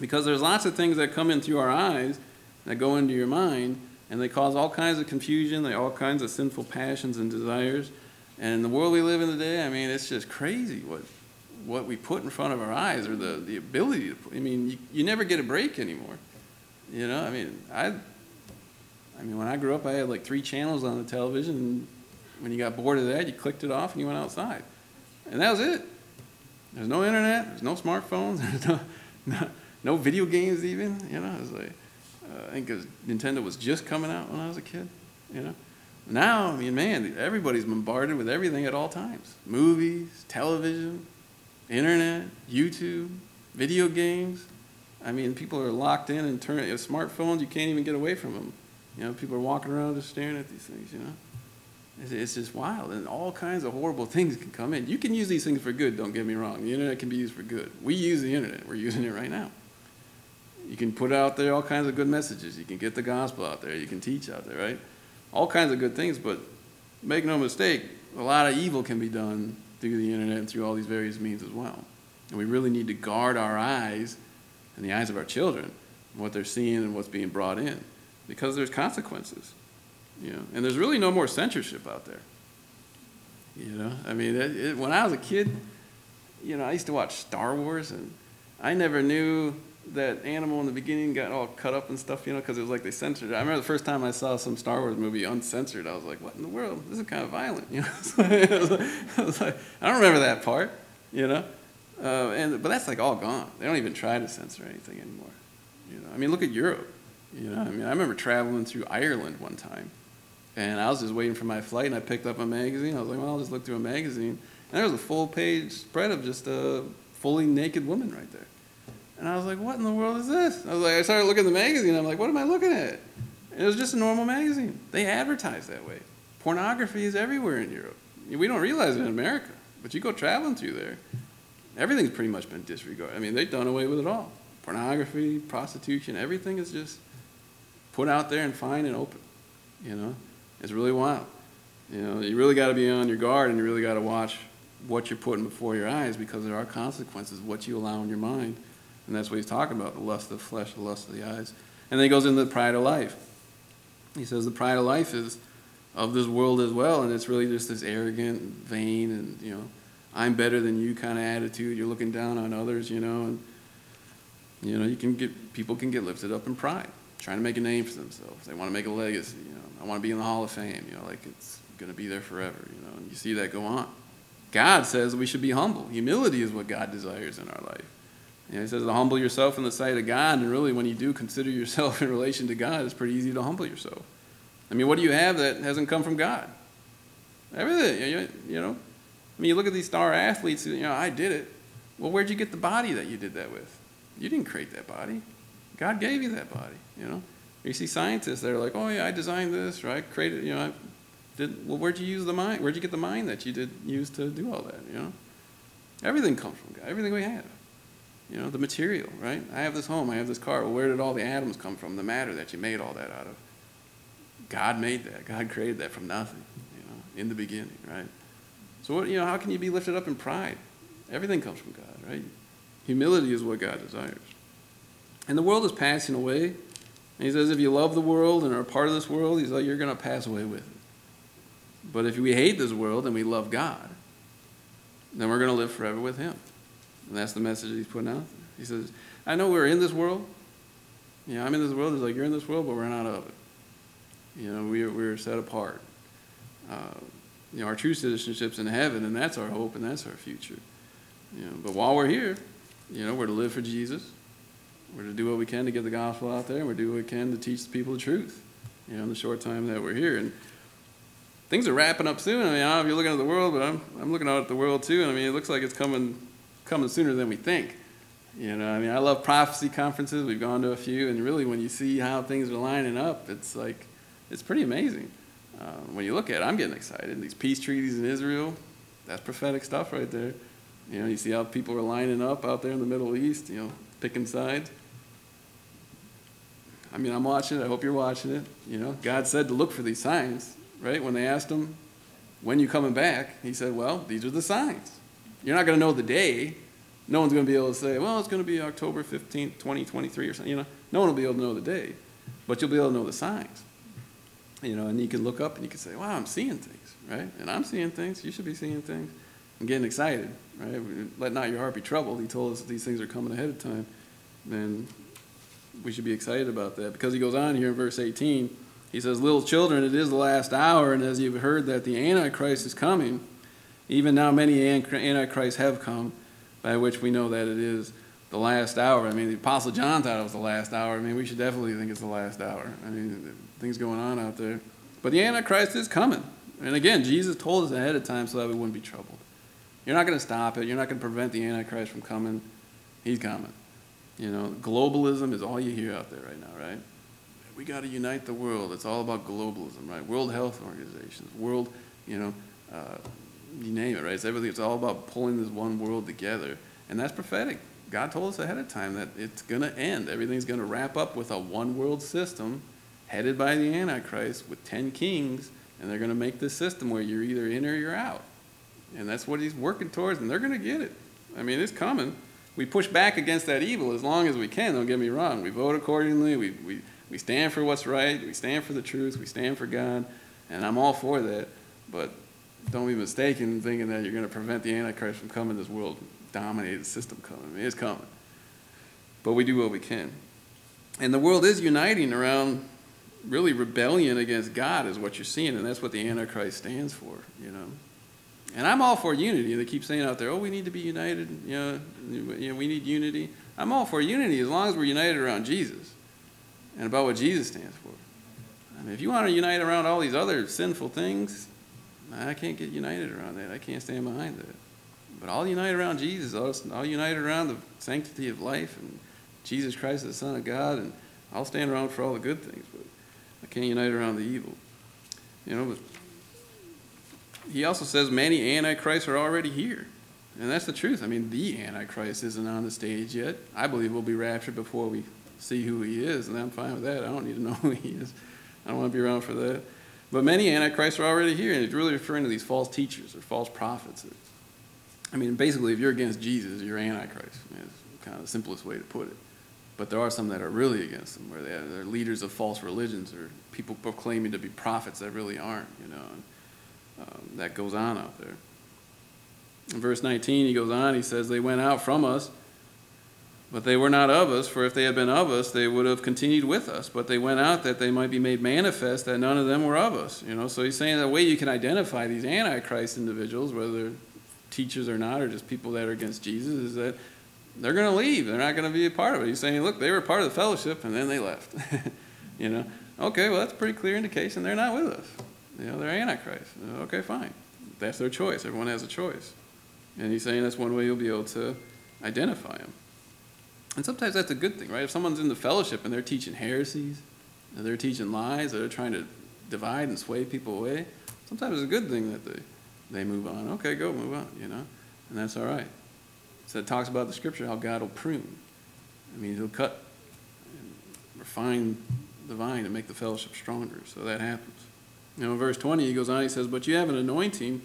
because there's lots of things that come in through our eyes that go into your mind and they cause all kinds of confusion, they all kinds of sinful passions and desires. And the world we live in today, I mean, it's just crazy what what we put in front of our eyes or the, the ability to. I mean, you, you never get a break anymore. You know, I mean, I, I mean, when I grew up, I had like three channels on the television. And when you got bored of that, you clicked it off and you went outside, and that was it. There's no internet. There's no smartphones. There's no, no, no video games even. You know, it was like, uh, I think Nintendo was just coming out when I was a kid. You know, now I mean, man, everybody's bombarded with everything at all times: movies, television, internet, YouTube, video games. I mean, people are locked in and turn smartphones. You can't even get away from them. You know, people are walking around just staring at these things. You know, it's, it's just wild, and all kinds of horrible things can come in. You can use these things for good. Don't get me wrong. The internet can be used for good. We use the internet. We're using it right now. You can put out there all kinds of good messages. You can get the gospel out there. You can teach out there, right? All kinds of good things, but make no mistake, a lot of evil can be done through the internet and through all these various means as well. And we really need to guard our eyes and the eyes of our children, what they're seeing and what's being brought in, because there's consequences. You know, and there's really no more censorship out there. You know, I mean, it, it, when I was a kid, you know, I used to watch Star Wars, and I never knew that animal in the beginning got all cut up and stuff, you know, because it was like they censored it. I remember the first time I saw some Star Wars movie uncensored, I was like, what in the world? This is kind of violent, you know. I, was like, I don't remember that part, you know. Uh, and but that's like all gone. They don't even try to censor anything anymore. You know, I mean, look at Europe. You know, I mean, I remember traveling through Ireland one time, and I was just waiting for my flight, and I picked up a magazine. I was like, well, I'll just look through a magazine, and there was a full page spread of just a fully naked woman right there. And I was like, what in the world is this? I was like, I started looking at the magazine. I'm like, what am I looking at? And it was just a normal magazine. They advertise that way. Pornography is everywhere in Europe. We don't realize it in America, but you go traveling through there, everything's pretty much been disregarded. I mean, they've done away with it all. Pornography, prostitution, everything is just put out there and fine and open. You know, it's really wild. You know, you really got to be on your guard and you really got to watch what you're putting before your eyes because there are consequences, what you allow in your mind and that's what he's talking about the lust of the flesh, the lust of the eyes. And then he goes into the pride of life. He says the pride of life is of this world as well, and it's really just this arrogant, vain, and, you know, I'm better than you kind of attitude. You're looking down on others, you know, and, you know, you can get, people can get lifted up in pride, trying to make a name for themselves. They want to make a legacy, you know. I want to be in the Hall of Fame, you know, like it's going to be there forever, you know, and you see that go on. God says we should be humble. Humility is what God desires in our life. You know, he says to humble yourself in the sight of God, and really, when you do consider yourself in relation to God, it's pretty easy to humble yourself. I mean, what do you have that hasn't come from God? Everything, you, you know. I mean, you look at these star athletes, you know, I did it. Well, where'd you get the body that you did that with? You didn't create that body. God gave you that body, you know. You see scientists that are like, oh, yeah, I designed this, right? Created, you know, I did, well, where'd you use the mind? Where'd you get the mind that you did use to do all that, you know? Everything comes from God, everything we have. You know, the material, right? I have this home, I have this car. Well, where did all the atoms come from? The matter that you made all that out of. God made that. God created that from nothing, you know, in the beginning, right? So, what, you know, how can you be lifted up in pride? Everything comes from God, right? Humility is what God desires. And the world is passing away. And he says, if you love the world and are a part of this world, he's like, you're going to pass away with it. But if we hate this world and we love God, then we're going to live forever with him. And that's the message he's putting out. He says, I know we're in this world. You know, I'm in this world. He's like, you're in this world, but we're not of it. You know, we're, we're set apart. Uh, you know, our true citizenship's in heaven, and that's our hope, and that's our future. You know, but while we're here, you know, we're to live for Jesus. We're to do what we can to get the gospel out there, and we're to do what we can to teach the people the truth. You know, in the short time that we're here, and things are wrapping up soon. I mean, I don't know if you're looking at the world, but I'm I'm looking out at the world too, and I mean, it looks like it's coming coming sooner than we think. You know, I mean, I love prophecy conferences. We've gone to a few, and really, when you see how things are lining up, it's like, it's pretty amazing. Uh, when you look at it, I'm getting excited. These peace treaties in Israel, that's prophetic stuff right there. You know, you see how people are lining up out there in the Middle East, you know, picking sides. I mean, I'm watching it. I hope you're watching it. You know, God said to look for these signs, right? When they asked him, when you coming back? He said, well, these are the signs. You're not going to know the day. No one's going to be able to say, well, it's going to be October 15th, 2023 or something. You know, no one will be able to know the day, but you'll be able to know the signs. You know, and you can look up and you can say, wow, I'm seeing things, right? And I'm seeing things. You should be seeing things. I'm getting excited, right? Let not your heart be troubled. He told us that these things are coming ahead of time. Then we should be excited about that because he goes on here in verse 18. He says, Little children, it is the last hour, and as you've heard that the Antichrist is coming, even now, many antichrists have come, by which we know that it is the last hour. I mean, the Apostle John thought it was the last hour. I mean, we should definitely think it's the last hour. I mean, things going on out there. But the Antichrist is coming. And again, Jesus told us ahead of time so that we wouldn't be troubled. You're not going to stop it. You're not going to prevent the Antichrist from coming. He's coming. You know, globalism is all you hear out there right now, right? We got to unite the world. It's all about globalism, right? World Health Organizations, world, you know, uh, you name it, right? It's everything. It's all about pulling this one world together, and that's prophetic. God told us ahead of time that it's going to end. Everything's going to wrap up with a one world system headed by the Antichrist with 10 kings And they're going to make this system where you're either in or you're out. And that's what he's working towards, and they're going to get it. I mean, it's coming. We push back against that evil as long as we can, don't get me wrong. We vote accordingly, we, we, we stand for what's right, we stand for the truth, we stand for God, and I'm all for that. But don't be mistaken thinking that you're going to prevent the Antichrist from coming, to this world dominated system coming. I mean, it's coming. But we do what we can. And the world is uniting around really rebellion against God, is what you're seeing, and that's what the Antichrist stands for, you know. And I'm all for unity. They keep saying out there, oh, we need to be united, you know, you know, we need unity. I'm all for unity as long as we're united around Jesus and about what Jesus stands for. I mean, if you want to unite around all these other sinful things, I can't get united around that. I can't stand behind that. But all united around Jesus, all, united around the sanctity of life and Jesus Christ, the Son of God, and I'll stand around for all the good things, but I can't unite around the evil. You know, but he also says many antichrists are already here. And that's the truth. I mean, the Antichrist isn't on the stage yet. I believe we'll be raptured before we see who he is, and I'm fine with that. I don't need to know who he is. I don't want to be around for that. But many antichrists are already here, and he's really referring to these false teachers or false prophets. I mean, basically, if you're against Jesus, you're antichrist. I mean, it's kind of the simplest way to put it. But there are some that are really against them, where they're leaders of false religions or people proclaiming to be prophets that really aren't, you know. And, um, that goes on out there. In verse 19, he goes on, he says, They went out from us, but they were not of us, for if they had been of us, they would have continued with us. But they went out that they might be made manifest that none of them were of us. You know, so he's saying the way you can identify these antichrist individuals, whether teachers or not, or just people that are against Jesus, is that they're going to leave. They're not going to be a part of it. He's saying, look, they were part of the fellowship and then they left. you know, okay, well, that's a pretty clear indication they're not with us. You know, they're antichrist. Okay, fine. That's their choice. Everyone has a choice. And he's saying that's one way you'll be able to identify them. And sometimes that's a good thing, right? If someone's in the fellowship and they're teaching heresies, they're teaching lies, they're trying to divide and sway people away, sometimes it's a good thing that they, they move on. Okay, go, move on, you know? And that's all right. So it talks about the scripture how God will prune. I mean, he'll cut and refine the vine to make the fellowship stronger. So that happens. You know, in verse 20, he goes on, he says, But you have an anointing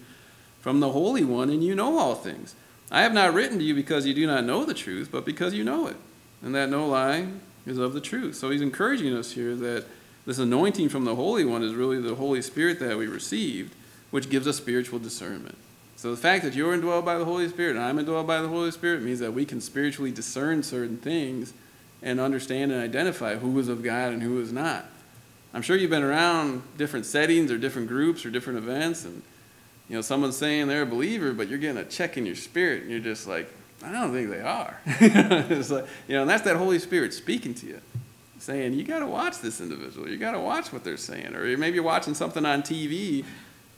from the Holy One, and you know all things. I have not written to you because you do not know the truth, but because you know it, and that no lie is of the truth. So he's encouraging us here that this anointing from the Holy One is really the Holy Spirit that we received, which gives us spiritual discernment. So the fact that you're indwelled by the Holy Spirit and I'm indwelled by the Holy Spirit means that we can spiritually discern certain things and understand and identify who is of God and who is not. I'm sure you've been around different settings or different groups or different events, and you know someone's saying they're a believer, but you're getting a check in your spirit, and you're just like, I don't think they are. it's like, you know, and that's that Holy Spirit speaking to you, saying you got to watch this individual. You got to watch what they're saying, or maybe you're maybe watching something on TV.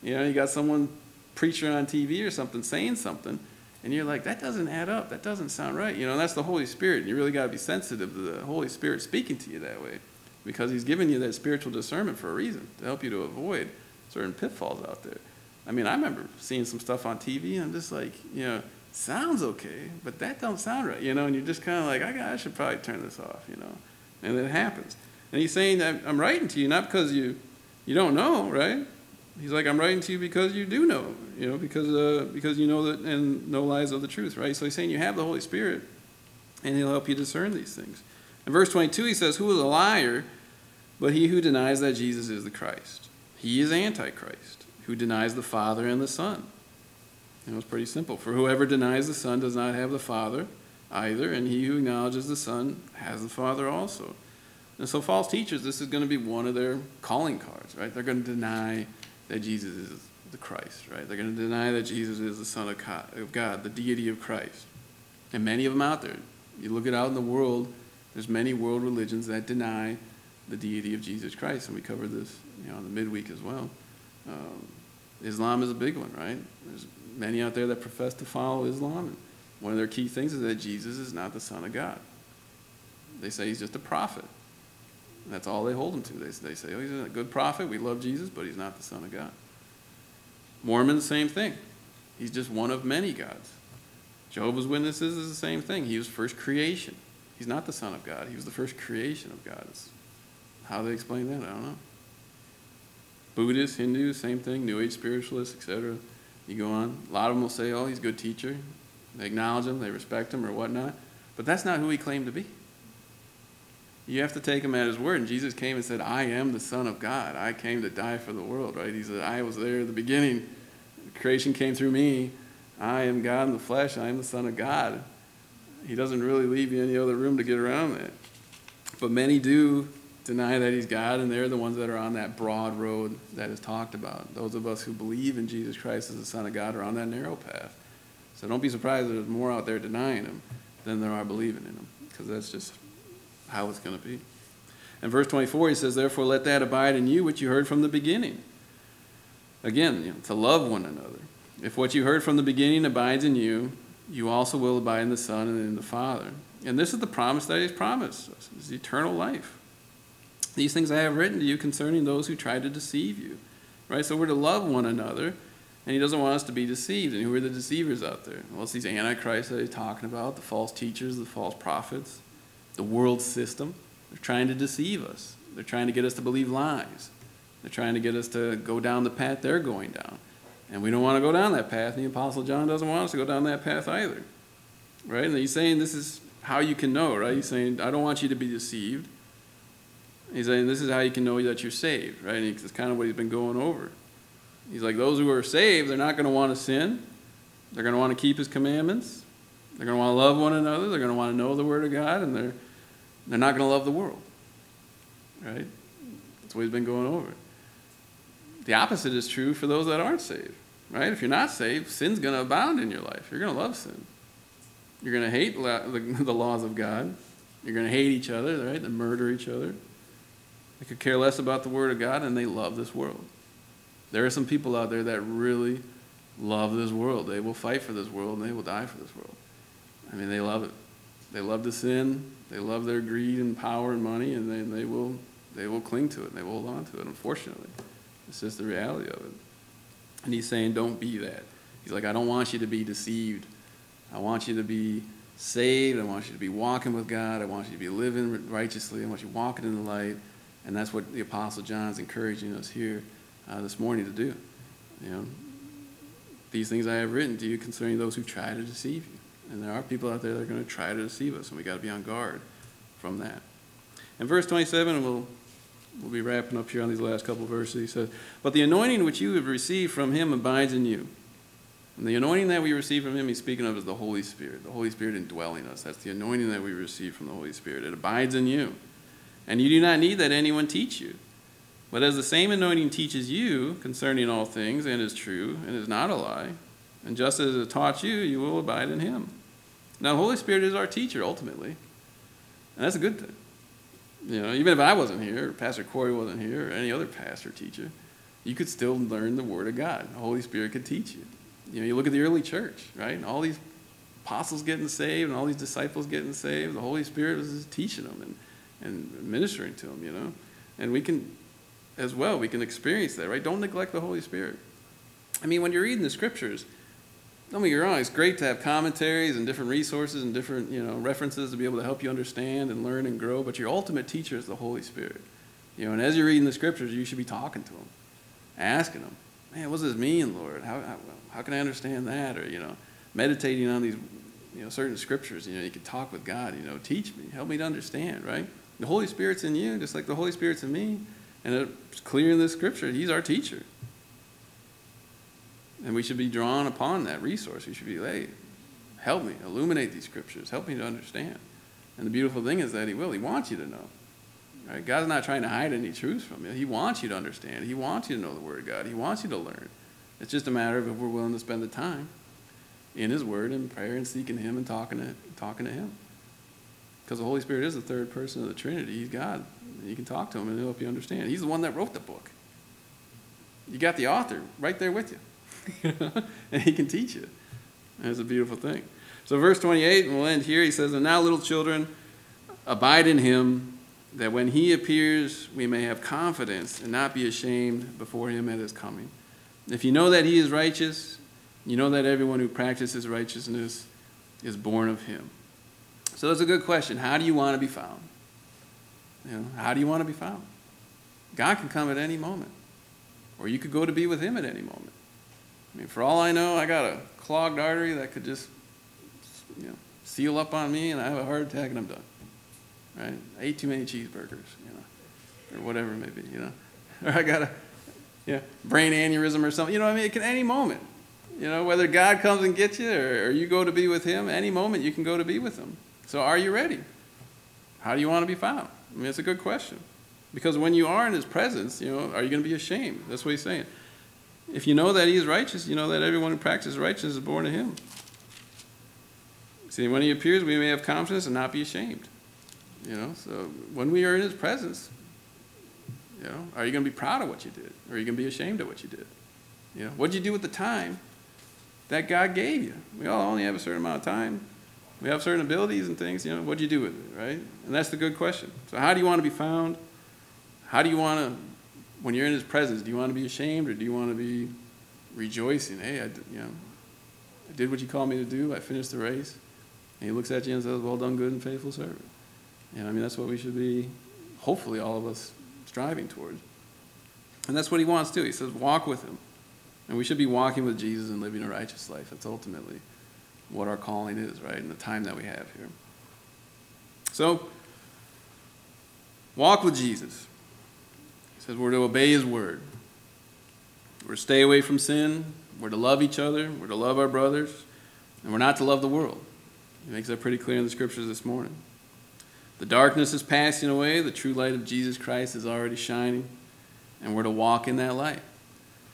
You know, you got someone preacher on TV or something saying something, and you're like, that doesn't add up. That doesn't sound right. You know, that's the Holy Spirit. And you really got to be sensitive to the Holy Spirit speaking to you that way because He's given you that spiritual discernment for a reason to help you to avoid certain pitfalls out there. I mean, I remember seeing some stuff on TV, and I'm just like, you know, sounds okay, but that don't sound right, you know, and you're just kind of like, I, got, I should probably turn this off, you know, and it happens. And he's saying that I'm writing to you not because you, you don't know, right? He's like, I'm writing to you because you do know, you know, because, uh, because you know that and no lies of the truth, right? So he's saying you have the Holy Spirit, and he'll help you discern these things. In verse 22, he says, Who is a liar but he who denies that Jesus is the Christ? He is Antichrist, who denies the Father and the Son. It was pretty simple. For whoever denies the Son does not have the Father either, and he who acknowledges the Son has the Father also. And so, false teachers, this is going to be one of their calling cards, right? They're going to deny that Jesus is the Christ, right? They're going to deny that Jesus is the Son of God, the deity of Christ. And many of them out there. You look it out in the world, there's many world religions that deny the deity of Jesus Christ, and we covered this, you know, in the midweek as well. Um, Islam is a big one, right? There's many out there that profess to follow Islam, and one of their key things is that Jesus is not the Son of God. They say he's just a prophet. That's all they hold him to. They, they say, oh, he's a good prophet. We love Jesus, but he's not the Son of God. Mormons, same thing. He's just one of many gods. Jehovah's Witnesses is the same thing. He was first creation. He's not the Son of God. He was the first creation of God. It's how they explain that, I don't know. Buddhists, Hindus, same thing, New Age spiritualists, etc. You go on. A lot of them will say, oh, he's a good teacher. They acknowledge him, they respect him, or whatnot. But that's not who he claimed to be. You have to take him at his word. And Jesus came and said, I am the Son of God. I came to die for the world, right? He said, I was there at the beginning. Creation came through me. I am God in the flesh. I am the Son of God. He doesn't really leave you any other room to get around that. But many do deny that he's God, and they're the ones that are on that broad road that is talked about. Those of us who believe in Jesus Christ as the Son of God are on that narrow path. So don't be surprised that there's more out there denying him than there are believing in him, because that's just how it's going to be. In verse 24, he says, Therefore, let that abide in you which you heard from the beginning. Again, you know, to love one another. If what you heard from the beginning abides in you, you also will abide in the Son and in the Father. And this is the promise that He's promised us is eternal life. These things I have written to you concerning those who try to deceive you. Right? So we're to love one another, and He doesn't want us to be deceived. And who are the deceivers out there? Well, it's these antichrists that He's talking about, the false teachers, the false prophets, the world system. They're trying to deceive us. They're trying to get us to believe lies. They're trying to get us to go down the path they're going down. And we don't want to go down that path. And the Apostle John doesn't want us to go down that path either. Right? And he's saying this is how you can know, right? He's saying, I don't want you to be deceived. He's saying this is how you can know that you're saved, right? And it's kind of what he's been going over. He's like, those who are saved, they're not going to want to sin. They're going to want to keep his commandments. They're going to want to love one another. They're going to want to know the Word of God. And they're, they're not going to love the world. Right? That's what he's been going over. The opposite is true for those that aren't saved. Right? If you're not saved, sin's going to abound in your life. You're going to love sin. You're going to hate the laws of God. You're going to hate each other, right? And murder each other. They could care less about the Word of God, and they love this world. There are some people out there that really love this world. They will fight for this world, and they will die for this world. I mean, they love it. They love the sin. They love their greed and power and money, and they, they, will, they will cling to it. They will hold on to it, unfortunately. It's just the reality of it. And he's saying, don't be that. He's like, I don't want you to be deceived. I want you to be saved. I want you to be walking with God. I want you to be living righteously. I want you walking in the light. And that's what the Apostle John is encouraging us here uh, this morning to do. You know, these things I have written to you concerning those who try to deceive you. And there are people out there that are going to try to deceive us, and we've got to be on guard from that. In verse 27, we'll, we'll be wrapping up here on these last couple verses. He says, But the anointing which you have received from him abides in you. And the anointing that we receive from him, he's speaking of, is the Holy Spirit. The Holy Spirit indwelling us. That's the anointing that we receive from the Holy Spirit. It abides in you. And you do not need that anyone teach you. But as the same anointing teaches you concerning all things, and is true, and is not a lie, and just as it taught you, you will abide in him. Now, the Holy Spirit is our teacher ultimately, and that's a good thing. You know, even if I wasn't here, or Pastor Corey wasn't here, or any other pastor teacher, you could still learn the Word of God. The Holy Spirit could teach you. You know, you look at the early church, right? All these apostles getting saved and all these disciples getting saved. The Holy Spirit was teaching them and, and ministering to them, you know. And we can, as well, we can experience that, right? Don't neglect the Holy Spirit. I mean, when you're reading the scriptures, don't get me wrong, it's great to have commentaries and different resources and different you know, references to be able to help you understand and learn and grow, but your ultimate teacher is the Holy Spirit. You know, and as you're reading the scriptures, you should be talking to him, asking him, man, what does this mean, Lord? How, how, how can I understand that? Or, you know, meditating on these, you know, certain scriptures, you know, you can talk with God, you know, teach me, help me to understand, right? The Holy Spirit's in you, just like the Holy Spirit's in me. And it's clear in this scripture, He's our teacher. And we should be drawn upon that resource. We should be, hey, help me, illuminate these scriptures, help me to understand. And the beautiful thing is that He will. He wants you to know. Right? God's not trying to hide any truths from you. He wants you to understand. He wants you to know the Word of God. He wants you to learn. It's just a matter of if we're willing to spend the time in His Word and prayer and seeking Him and talking to, talking to Him. Because the Holy Spirit is the third person of the Trinity. He's God. You can talk to Him and He'll help you understand. He's the one that wrote the book. You got the author right there with you. and he can teach you. It's a beautiful thing. So, verse 28, and we'll end here, he says, And now, little children, abide in him, that when he appears, we may have confidence and not be ashamed before him at his coming. If you know that he is righteous, you know that everyone who practices righteousness is born of him. So, that's a good question. How do you want to be found? You know, how do you want to be found? God can come at any moment. or you could go to be with Him at any moment. I mean, for all I know, I got a clogged artery that could just, you know, seal up on me, and I have a heart attack, and I'm done. Right? I ate too many cheeseburgers, you know, or whatever it may be, you know, or I got a, yeah, brain aneurysm or something. You know what I mean? It can any moment. You know, whether God comes and gets you or, or you go to be with Him, any moment you can go to be with Him. So, are you ready? How do you want to be found? I mean, it's a good question. Because when you are in His presence, you know, are you going to be ashamed? That's what He's saying. If you know that He is righteous, you know that everyone who practices righteousness is born of Him. See, when He appears, we may have confidence and not be ashamed. You know, so when we are in His presence, you know, are you going to be proud of what you did, or are you going to be ashamed of what you did? You know, what did you do with the time that God gave you? We all only have a certain amount of time. We have certain abilities and things. You know, what did you do with it, right? And that's the good question. So, how do you want to be found? How do you want to, when you're in His presence, do you want to be ashamed or do you want to be rejoicing? Hey, I, you know, I did what you called me to do. I finished the race. And He looks at you and says, "Well done, good and faithful servant." And I mean, that's what we should be. Hopefully, all of us striving towards. And that's what he wants too. He says, walk with him. And we should be walking with Jesus and living a righteous life. That's ultimately what our calling is, right? In the time that we have here. So, walk with Jesus. Says we're to obey his word. We're to stay away from sin. We're to love each other. We're to love our brothers. And we're not to love the world. He makes that pretty clear in the scriptures this morning. The darkness is passing away. The true light of Jesus Christ is already shining. And we're to walk in that light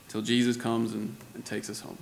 until Jesus comes and, and takes us home.